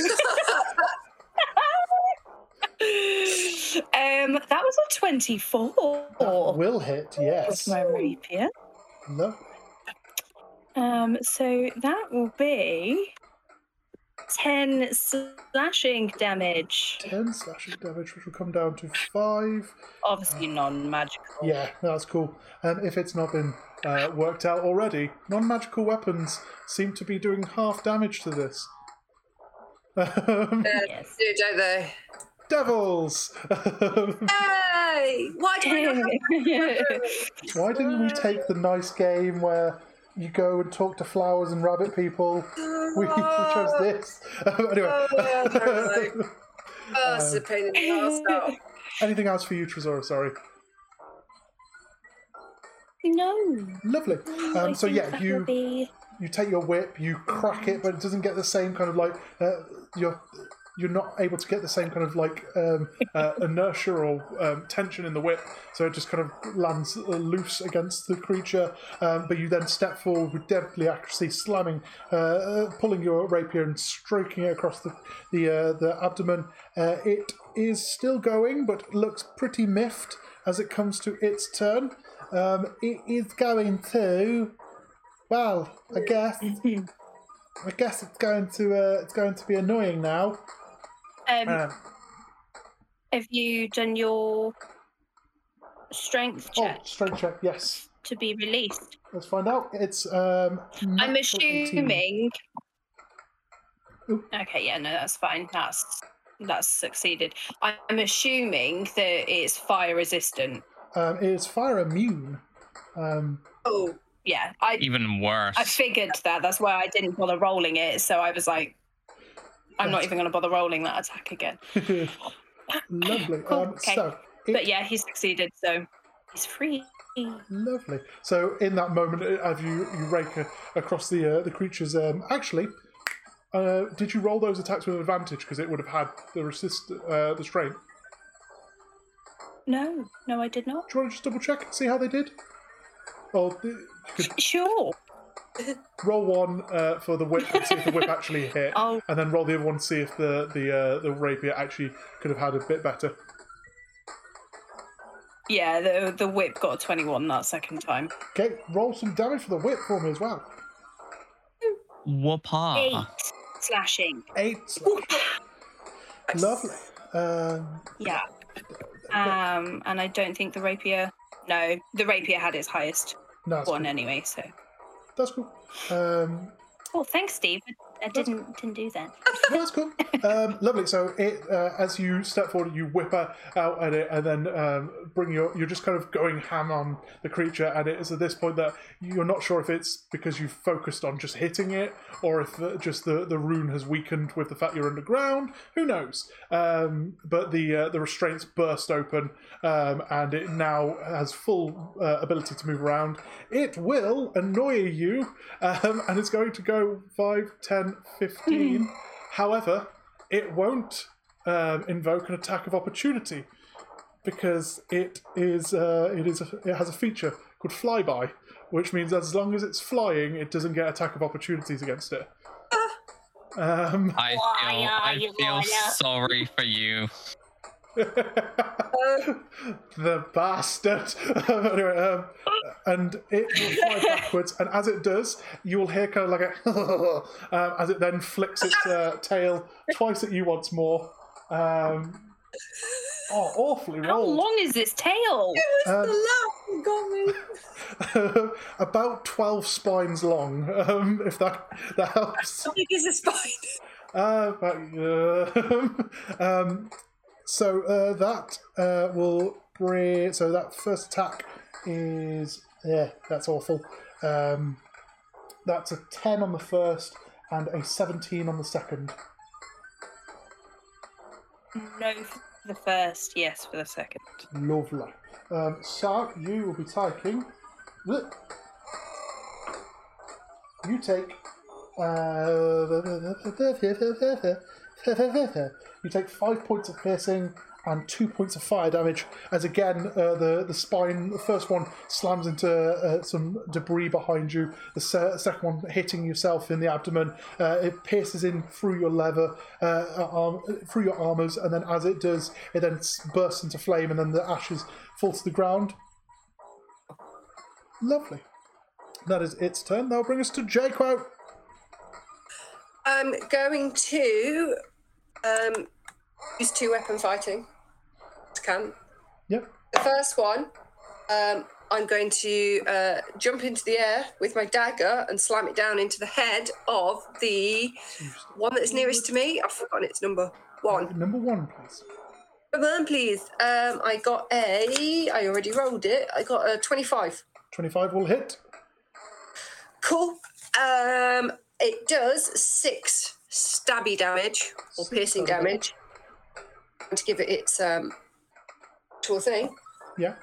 um, that was a twenty-four. That will hit. with Yes. my rapier. No. Um, so that will be ten slashing damage. Ten slashing damage, which will come down to five. Obviously non-magical. Yeah, that's cool. And if it's not been uh, worked out already, non-magical weapons seem to be doing half damage to this. Um, Yes. Do, don't they? devils! [LAUGHS] Hey! Why do I not have [LAUGHS] Why didn't we take the nice game where you go and talk to flowers and rabbit people? [LAUGHS] We, we chose this. [LAUGHS] anyway. Oh, yeah, totally. [LAUGHS] Oh, it's a pain in the ass. Anything else for you, Tresor? Sorry. No. Lovely. Um, so yeah, you be... you take your whip, you crack it, but it doesn't get the same kind of like uh, you're you're not able to get the same kind of like um, uh, inertia or um, tension in the whip, so it just kind of lands uh, loose against the creature. Um, but you then step forward with deadly accuracy, slamming, uh, uh, pulling your rapier and stroking it across the the uh, the abdomen. Uh, it is still going, but looks pretty miffed as it comes to its turn. Um, it is going to. Well, I guess [LAUGHS] I guess it's going to uh, it's going to be annoying now. Um, Um, have you done your strength oh, check strength check. Yes, to be released? let's find out. It's um. I'm natural 18. assuming. Oop. Okay, yeah, no, that's fine. That's that's succeeded. I'm assuming that it's fire resistant. Um, it is fire immune. Um, Oh, Yeah, I Even worse. I figured that. That's why I didn't bother rolling it. So I was like, I'm not even going to bother rolling that attack again. [LAUGHS] lovely. [LAUGHS] Cool, Um, okay. So it, But yeah, he succeeded, so he's free. Lovely. So in that moment, uh, as you, you rake uh, across the uh, the creatures, um, actually, uh, did you roll those attacks with advantage because it would have had the resist uh, the strain? No, no, I did not. Do you want to just double check and see how they did? Well, could Sure. Roll one uh, for the whip and see if the whip actually hit, [LAUGHS] Oh. and then roll the other one to see if the the uh, the rapier actually could have had a bit better. Yeah, the the whip got a 21 that second time. Okay, roll some damage for the whip for me as well. Whoopah. Eight slashing. Eight. slash. Lovely. Um, Yeah. Um, and I don't think the rapier. No, the rapier had its highest no, one cool. anyway. So. That's cool. Um, Oh, thanks, Steve. I didn't didn't do that. No, [LAUGHS] that's cool. Um, lovely. So, it uh, as you step forward, you whip her out at it, and then um, bring your. You're just kind of going ham on the creature, and it is at this point that you're not sure if it's because you've focused on just hitting it, or if uh, just the, the rune has weakened with the fact you're underground. Who knows? Um, but the uh, the restraints burst open, um, and it now has full uh, ability to move around. It will annoy you, um, and it's going to go 5, 10, 15. However, it won't um, invoke an attack of opportunity because it is uh, it is a, it has a feature called flyby, which means as long as it's flying, it doesn't get attack of opportunities against it. Um, I feel, I feel sorry for you. [LAUGHS] the bastard. [LAUGHS] anyway, um, and it will fly [LAUGHS] backwards, and as it does, you will hear kind of like a um, as it then flicks its uh, tail twice at you once more. Um, oh, awfully How rolled. long is this tail? It Um, the laugh got me. about 12 spines long, um, if that, that helps. How big is the spine? Uh, but, uh, um, so uh, that uh, will bring. So that first attack is. Yeah, that's awful. Um, that's a 10 on the first and a 17 on the second. No, for the first. Yes, for the second. Lovely. Um, so you will be taking. You take. Uh, you take five points of piercing and two points of fire damage. As again, uh, the the spine, the first one slams into uh, some debris behind you. The se- second one hitting yourself in the abdomen. Uh, it pierces in through your leather, uh, arm, through your armors, and then as it does, it then bursts into flame, and then the ashes fall to the ground. Lovely. That is its turn. That'll bring us to Jaquo. I'm going to um, use two weapon fighting. Can Yep. the first one, um, I'm going to uh, jump into the air with my dagger and slam it down into the head of the one that's nearest to me. I've forgotten its number. One. Number one, please. Come on, please. Um, I got a. I already rolled it. I got a 25. 25 will hit. Cool. Um, it does six stabby damage or piercing damage. To give it its um, actual thing. Yeah.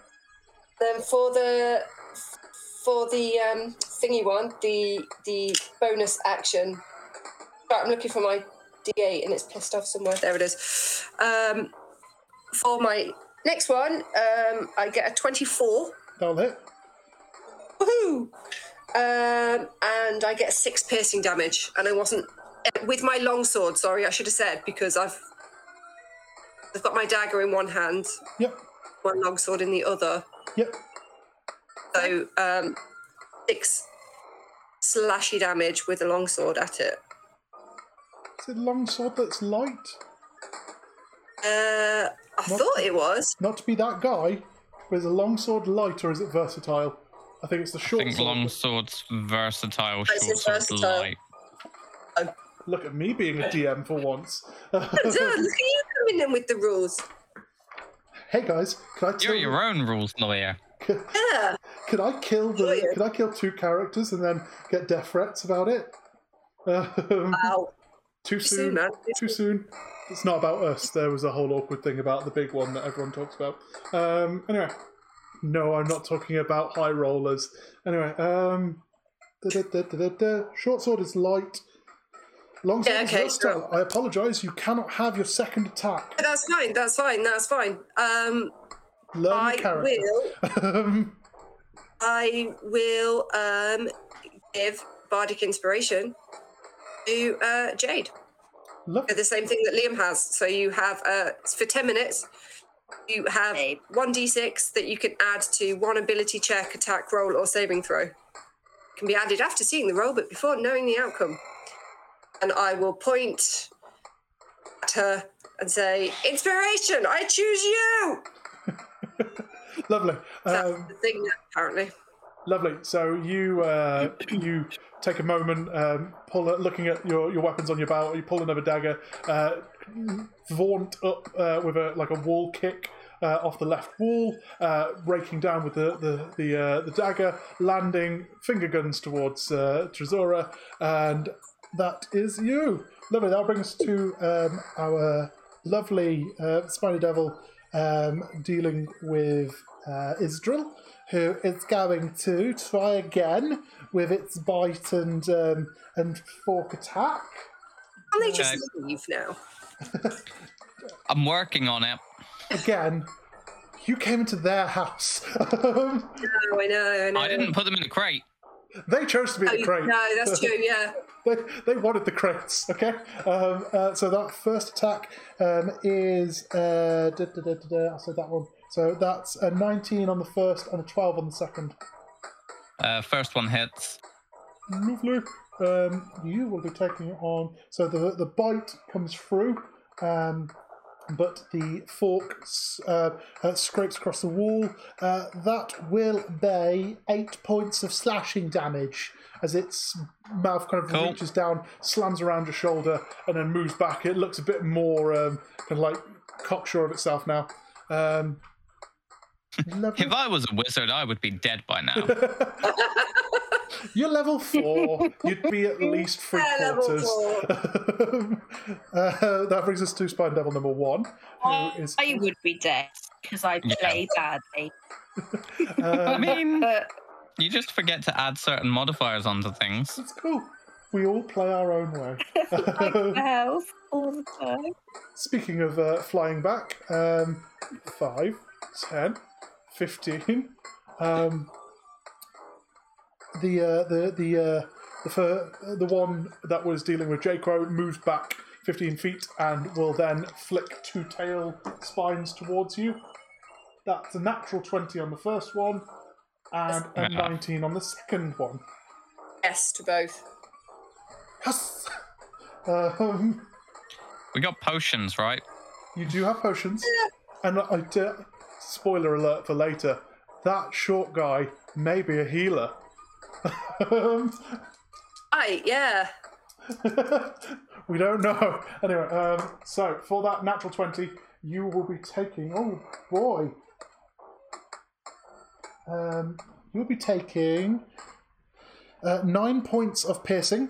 Then for the for the um, thingy one, the the bonus action. Right, I'm looking for my D8 and it's pissed off somewhere. There it is. Um, for my next one, um, I get a 24. That'll hit. Woohoo! Um, and I get six piercing damage. And I wasn't with my longsword. Sorry, I should have said because I've I've got my dagger in one hand, Yep. one longsword in the other. Yep. So um, six slashy damage with a longsword at it. Is it a longsword that's light? Uh, I Not- thought it was. Not to be that guy, but is a longsword light or is it versatile? I think it's the I short think sword. long swords versatile, It's short swords versatile. light. Look at me being a DM for once. [LAUGHS] Look at you coming in with the rules. hey guys, can I You're tell your own rules lawyer. Yeah. [LAUGHS] Could I kill the? Lawyer. Could I kill two characters and then get death threats about it? Um, Wow. [LAUGHS] too Too soon, soon. Too soon. It's not about us. There was a whole awkward thing about the big one that everyone talks about. Um, anyway, no, I'm not talking about high rollers. Anyway, um, da, da, da, da, da, da. short sword is light. Long sword Yeah, is okay, versatile. I apologise. You cannot have your second attack. That's fine. That's fine. That's fine. Um, Learn I your character. will. Um, [LAUGHS] I will um, give bardic inspiration to uh, Jade. lovely. The same thing that Liam has. So you have uh, for ten minutes. You have Babe. one d6 that you can add to one ability check, attack roll, or saving throw. Can be added after seeing the roll, but before knowing the outcome. And I will point at her and say, "Inspiration! I choose you." [LAUGHS] Lovely. That's Um, the thing, apparently. Lovely. So you uh, you take a moment, um, pull a, looking at your, your weapons on your belt. You pull another dagger, uh, vaunt up uh, with a like a wall kick uh, off the left wall, uh, raking down with the the the, uh, the dagger, landing finger guns towards uh, Tresora, and that is you. Lovely. That brings us to um, our lovely uh, Spiny Devil um, dealing with uh, Isdril, who is going to try again with its bite and um, and fork attack. Can they just Okay. leave now? [LAUGHS] I'm working on it. Again, you came into their house. Um, [LAUGHS] No, I know, I know. I didn't put them in the crate. they chose to be Oh, the crate. No, that's true. Yeah. [LAUGHS] they, they wanted the crates, okay? Um, uh, so that first attack um, is. Uh, da, da, da, da, da, I said that one. So that's a 19 on the first and a 12 on the second. Uh, first one hits. Lovely. Um, you will be taking it on. So the the bite comes through, um, but the fork uh, uh, scrapes across the wall. Uh, that will be eight points of slashing damage as its mouth kind of Cool. reaches down, slams around your shoulder, and then moves back. It looks a bit more um, kind of like cocksure of itself now. Um, [LAUGHS] lovely. If I was a wizard, I would be dead by now. [LAUGHS] You're level four. You'd be at [LAUGHS] least three Yeah, quarters. uh, that brings us to Spine Devil number one, who is. I would be dead because I Yeah. play badly. I Uh, mean, But you just forget to add certain modifiers onto things. it's cool. We all play our own way. [LAUGHS] like the health all the time. Speaking of uh, flying back, um, 5, 10, 15. Um, the uh, the the uh, the, fir- the one that was dealing with Jaquo moves back 15 feet and will then flick two tail spines towards you. That's a natural 20 on the first one and a Yeah. 19 on the second one. Yes to both. Yes! [LAUGHS] Um, We got potions, right? You do have potions, and I I d- spoiler alert for later. That short guy may be a healer. [LAUGHS] Um, Right. Yeah. [LAUGHS] we don't know. Anyway, um, so for that natural twenty, you will be taking. Oh boy, um, you'll be taking uh, nine points of piercing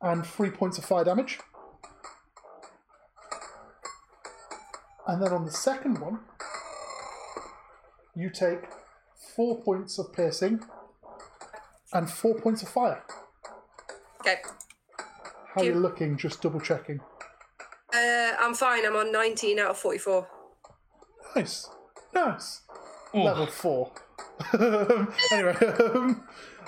and three points of fire damage. And then on the second one, you take four points of piercing and four points of fire. Okay. How are you looking? Just double checking. Uh, I'm fine. I'm on 19 out of 44. Nice, nice. Oh, Level four. [LAUGHS] anyway, um,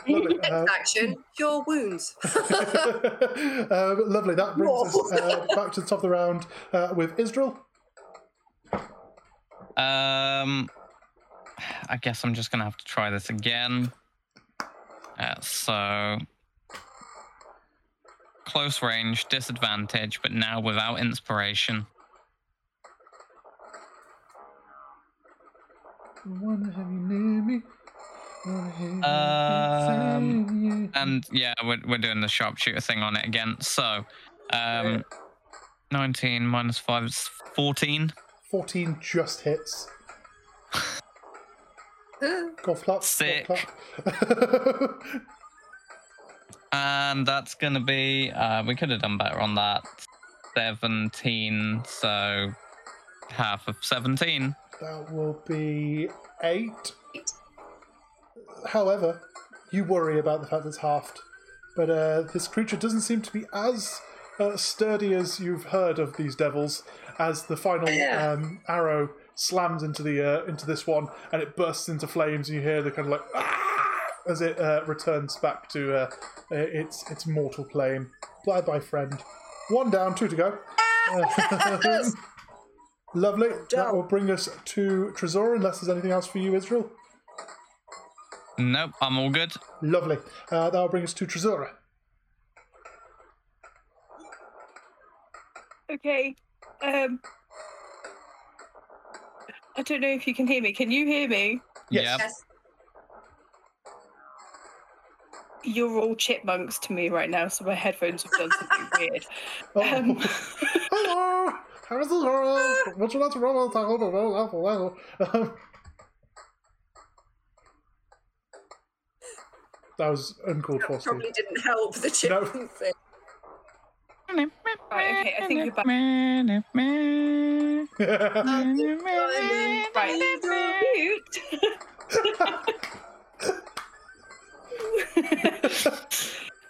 lovely. Next Uh, action, cure wounds. [LAUGHS] [LAUGHS] um, lovely. That brings us uh, back to the top of the round uh, with Isdril. Um, I guess I'm just gonna have to try this again. Uh, so close range, disadvantage, but now without inspiration. Wanna have you near me? Wanna hear you Um. And yeah, we're we're doing the sharpshooter thing on it again. So, um, 19 minus five is 14. 14 just hits. [LAUGHS] Clap. golf Sick. clap. [LAUGHS] And that's gonna be uh we could have done better on that. 17, so half of 17. That will be eight. However, you worry about the fact it's halved. But uh, this creature doesn't seem to be as uh, sturdy as you've heard of these devils. As the final Yeah. um, arrow slams into the uh, into this one, and it bursts into flames, and you hear the kind of like "Ah!" as it uh, returns back to uh, uh, its its mortal plane. Bye bye, friend. One down, two to go. [LAUGHS] [LAUGHS] Lovely. That will bring us to Tresor, unless there's anything else for you, Isdril. Nope, I'm all good. Lovely. Uh, that will bring us to Tresora. Okay. Um. I don't know if you can hear me. Can you hear me? Yes. Yep. Yes. You're all chipmunks to me right now, so my headphones have done something [LAUGHS] weird. Oh. Um, [LAUGHS] Hello! How's the world? Would you like to roll a tackle? Um, That was uncalled for, Steve. Probably didn't help the [LAUGHS] chipmunk thing. Right, okay, I think you're back. right.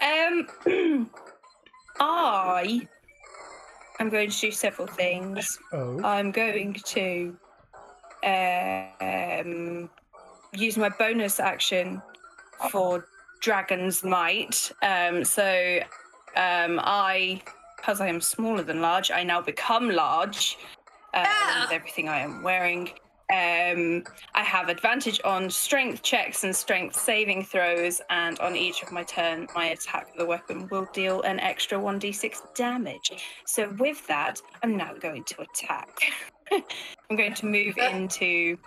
[LAUGHS] um, [CLEARS THROAT] I am going to do several things. oh. I'm going to um, use my bonus action for Dragon's Might. Um, so um, I, because I am smaller than large, I now become large uh, Ah! with everything I am wearing. Um, I have advantage on strength checks and strength saving throws, and on each of my turn, my attack with the weapon will deal an extra 1d6 damage. So with that, I'm now going to attack. [LAUGHS] I'm going to move into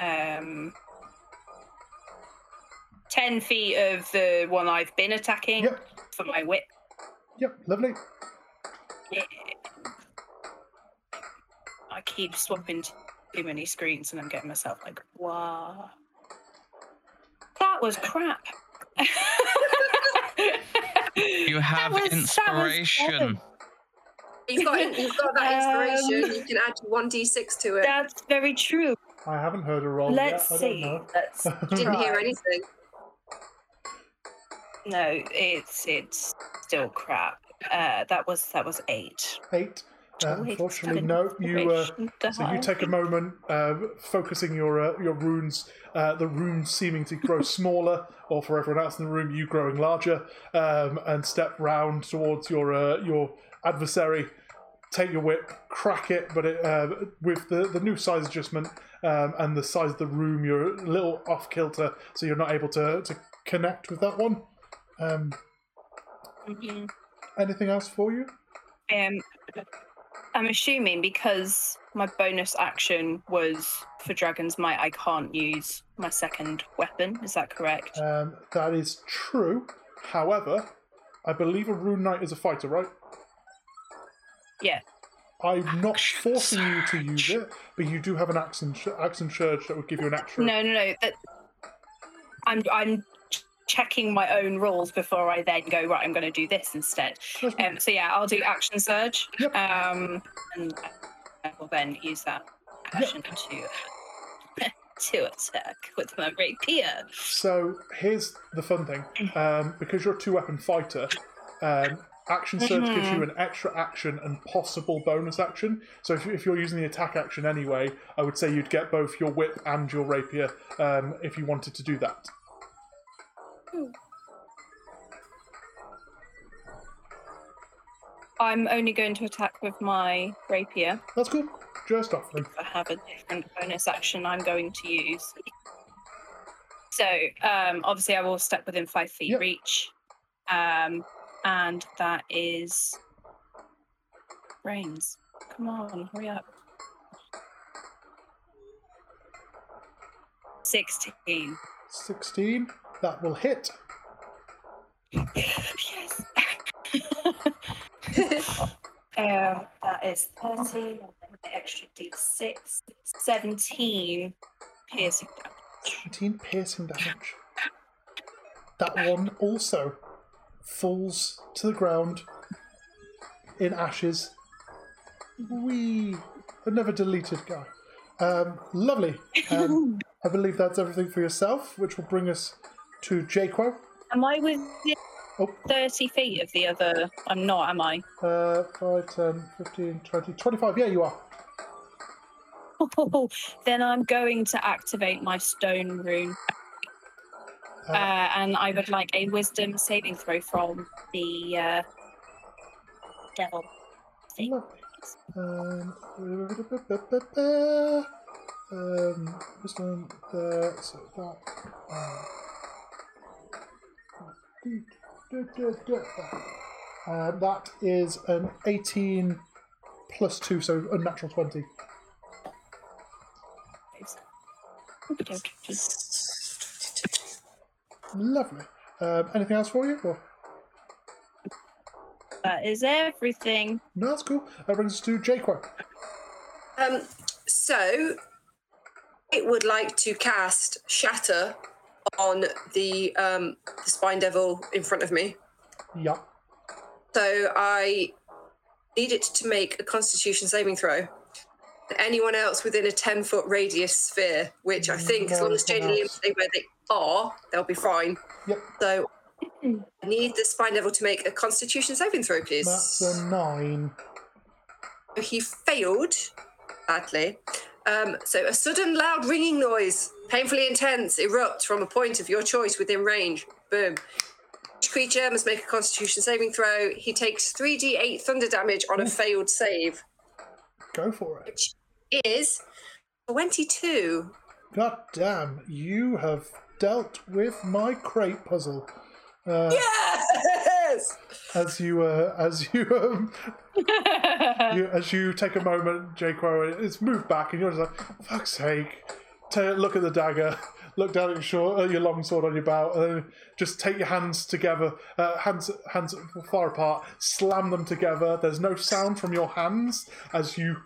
um, 10 feet of the one I've been attacking Yep, for my whip. yep, lovely. Yeah. I keep swapping to too many screens and I'm getting myself like, wow. That was crap. You have was- that was inspiration. awesome. You've got you've got that Um, inspiration. you can add one d six to it. That's very true. I haven't heard a roll Let's yet. See. Let's [LAUGHS] Didn't hear anything. No, it's it's still crap. Uh, that was that was eight. Eight. Uh, unfortunately, no. You uh, so you take a moment, uh, focusing your uh, your runes. Uh, the runes seeming to grow [LAUGHS] smaller, or for everyone else in the room, you growing larger, um, and step round towards your uh, your adversary. Take your whip, crack it, but it, uh, with the, the new size adjustment um, and the size of the room, you're a little off kilter, so you're not able to, to connect with that one. Um, Mhm. anything else for you? Um, I'm assuming because my bonus action was for Dragon's Might, I can't use my second weapon. Is that correct? Um, that is true. However, I believe a rune knight is a fighter, right? Yeah. I'm not Action forcing you to use it, but you do have an action action surge that would give you an extra. No, no, no. That I'm I'm ch- checking my own rules before I then go right. I'm going to do this instead. Um, so yeah, I'll do action surge. Yep. Um, and I will then use that action to [LAUGHS] to attack with my rapier. So here's the fun thing: um, because you're a two-weapon fighter, um, action surge gives you an extra action and possible bonus action. So if, if you're using the attack action anyway, I would say you'd get both your whip and your rapier um, if you wanted to do that. I'm only going to attack with my rapier. That's cool. Just offering. I have a different bonus action I'm going to use. So um, obviously, I will step within five feet Yep. reach, um, and that is brains. Come on, hurry up. Sixteen. 16. That will hit. yes. [LAUGHS] Um, that is 13, and then the extra d6, 17 piercing damage. 17 piercing damage. That one also falls to the ground in ashes. We another deleted guy. Um, lovely. Um, [LAUGHS] I believe that's everything for yourself, which will bring us to Jaquo. Am I within Oh. 30 feet of the other? I'm not, am I? Uh, 5, 10, 15, 20, 25. Yeah, you are. [LAUGHS] then I'm going to activate my stone rune. Uh, Uh, and I would like a wisdom saving throw from the uh, devil. thing. Um, [LAUGHS] um, wisdom there, so that. Uh, uh, that is an 18 plus 2, so a natural 20. Lovely. Um, anything else for you? Or? That is everything. No, that's cool. That brings us to Jaquo. Um, so it would like to cast Shatter on the um, the Spine Devil in front of me. Yeah. So I need it to make a Constitution saving throw. Anyone else within a ten foot radius sphere, which I think, as long as Jade and Liam stay where they are, they'll be fine. Yep. So I need the Spine Devil to make a Constitution saving throw, please. That's a 9. He failed badly. Um, so a sudden loud ringing noise, painfully intense, erupt from a point of your choice within range. Boom. Each creature must make a constitution saving throw. He takes 3d8 thunder damage on a failed save, Go for it. which is 22. God damn, you have dealt with my crate puzzle. Uh, Yes! As you, uh, as you, um, [LAUGHS] you, as you take a moment, Jaquo, it's moved back, and you're just like, "Fuck's sake!" Look at the dagger, [LAUGHS] look down at your short, uh, your long sword on your belt, and then just take your hands together, uh, hands hands far apart, slam them together. There's no sound from your hands as you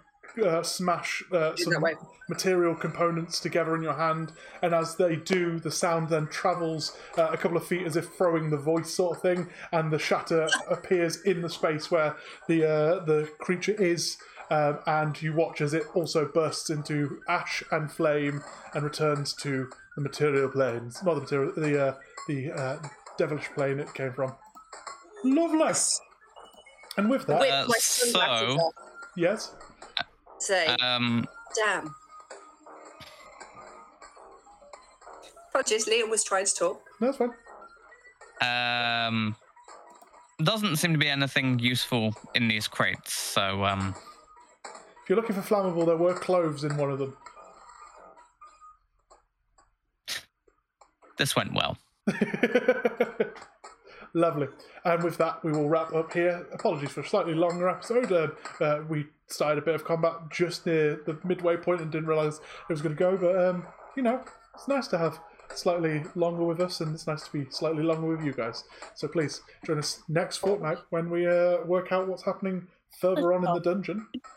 uh, smash uh, some material components together in your hand, and as they do, the sound then travels uh, a couple of feet as if throwing the voice sort of thing, and the shatter appears in the space where the uh, the creature is. Um, and you watch as it also bursts into ash and flame and returns to the material planes, not the material, the uh, the uh, devilish plane it came from. Lovely. And with that, Whip Uh, my sunglasses so- off. yes, Say, Um, damn. Apologies, Liam was trying to talk. no, that's fine. um, doesn't seem to be anything useful in these crates. So, um, If you're looking for flammable, there were cloves in one of them. this went well. [LAUGHS] Lovely. And with that, we will wrap up here. Apologies for a slightly longer episode. Uh, uh, we started a bit of combat just near the midway point and didn't realise it was going to go. But, um, you know, it's nice to have slightly longer with us and it's nice to be slightly longer with you guys. So please join us next fortnight when we uh, work out what's happening further on in the dungeon. [LAUGHS]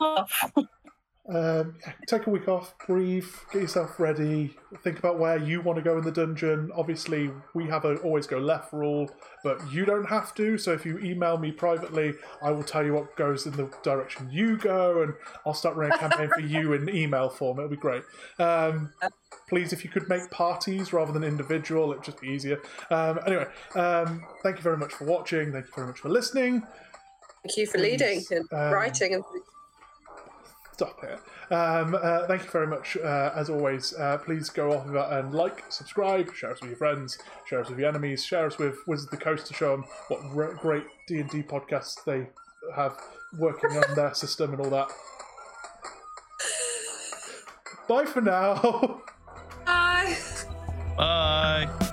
um, yeah, take a week off, breathe, get yourself ready, think about where you want to go in the dungeon. Obviously, we have a always go left rule, but you don't have to. So if you email me privately, I will tell you what goes in the direction you go, and I'll start running a campaign for you in email form. It'll be great. Um, please, if you could make parties rather than individual, it'd just be easier. Um, anyway, um, thank you very much for watching. Thank you very much for listening. Thank you for leading and um, writing and Stop it. Um, uh, thank you very much. Uh, as always, uh, please go off and like, subscribe, share us with your friends, share us with your enemies, share us with Wizards of the Coast to show them what re- great D and D podcasts they have working on their [LAUGHS] system and all that. Bye for now. [LAUGHS] Bye. Bye.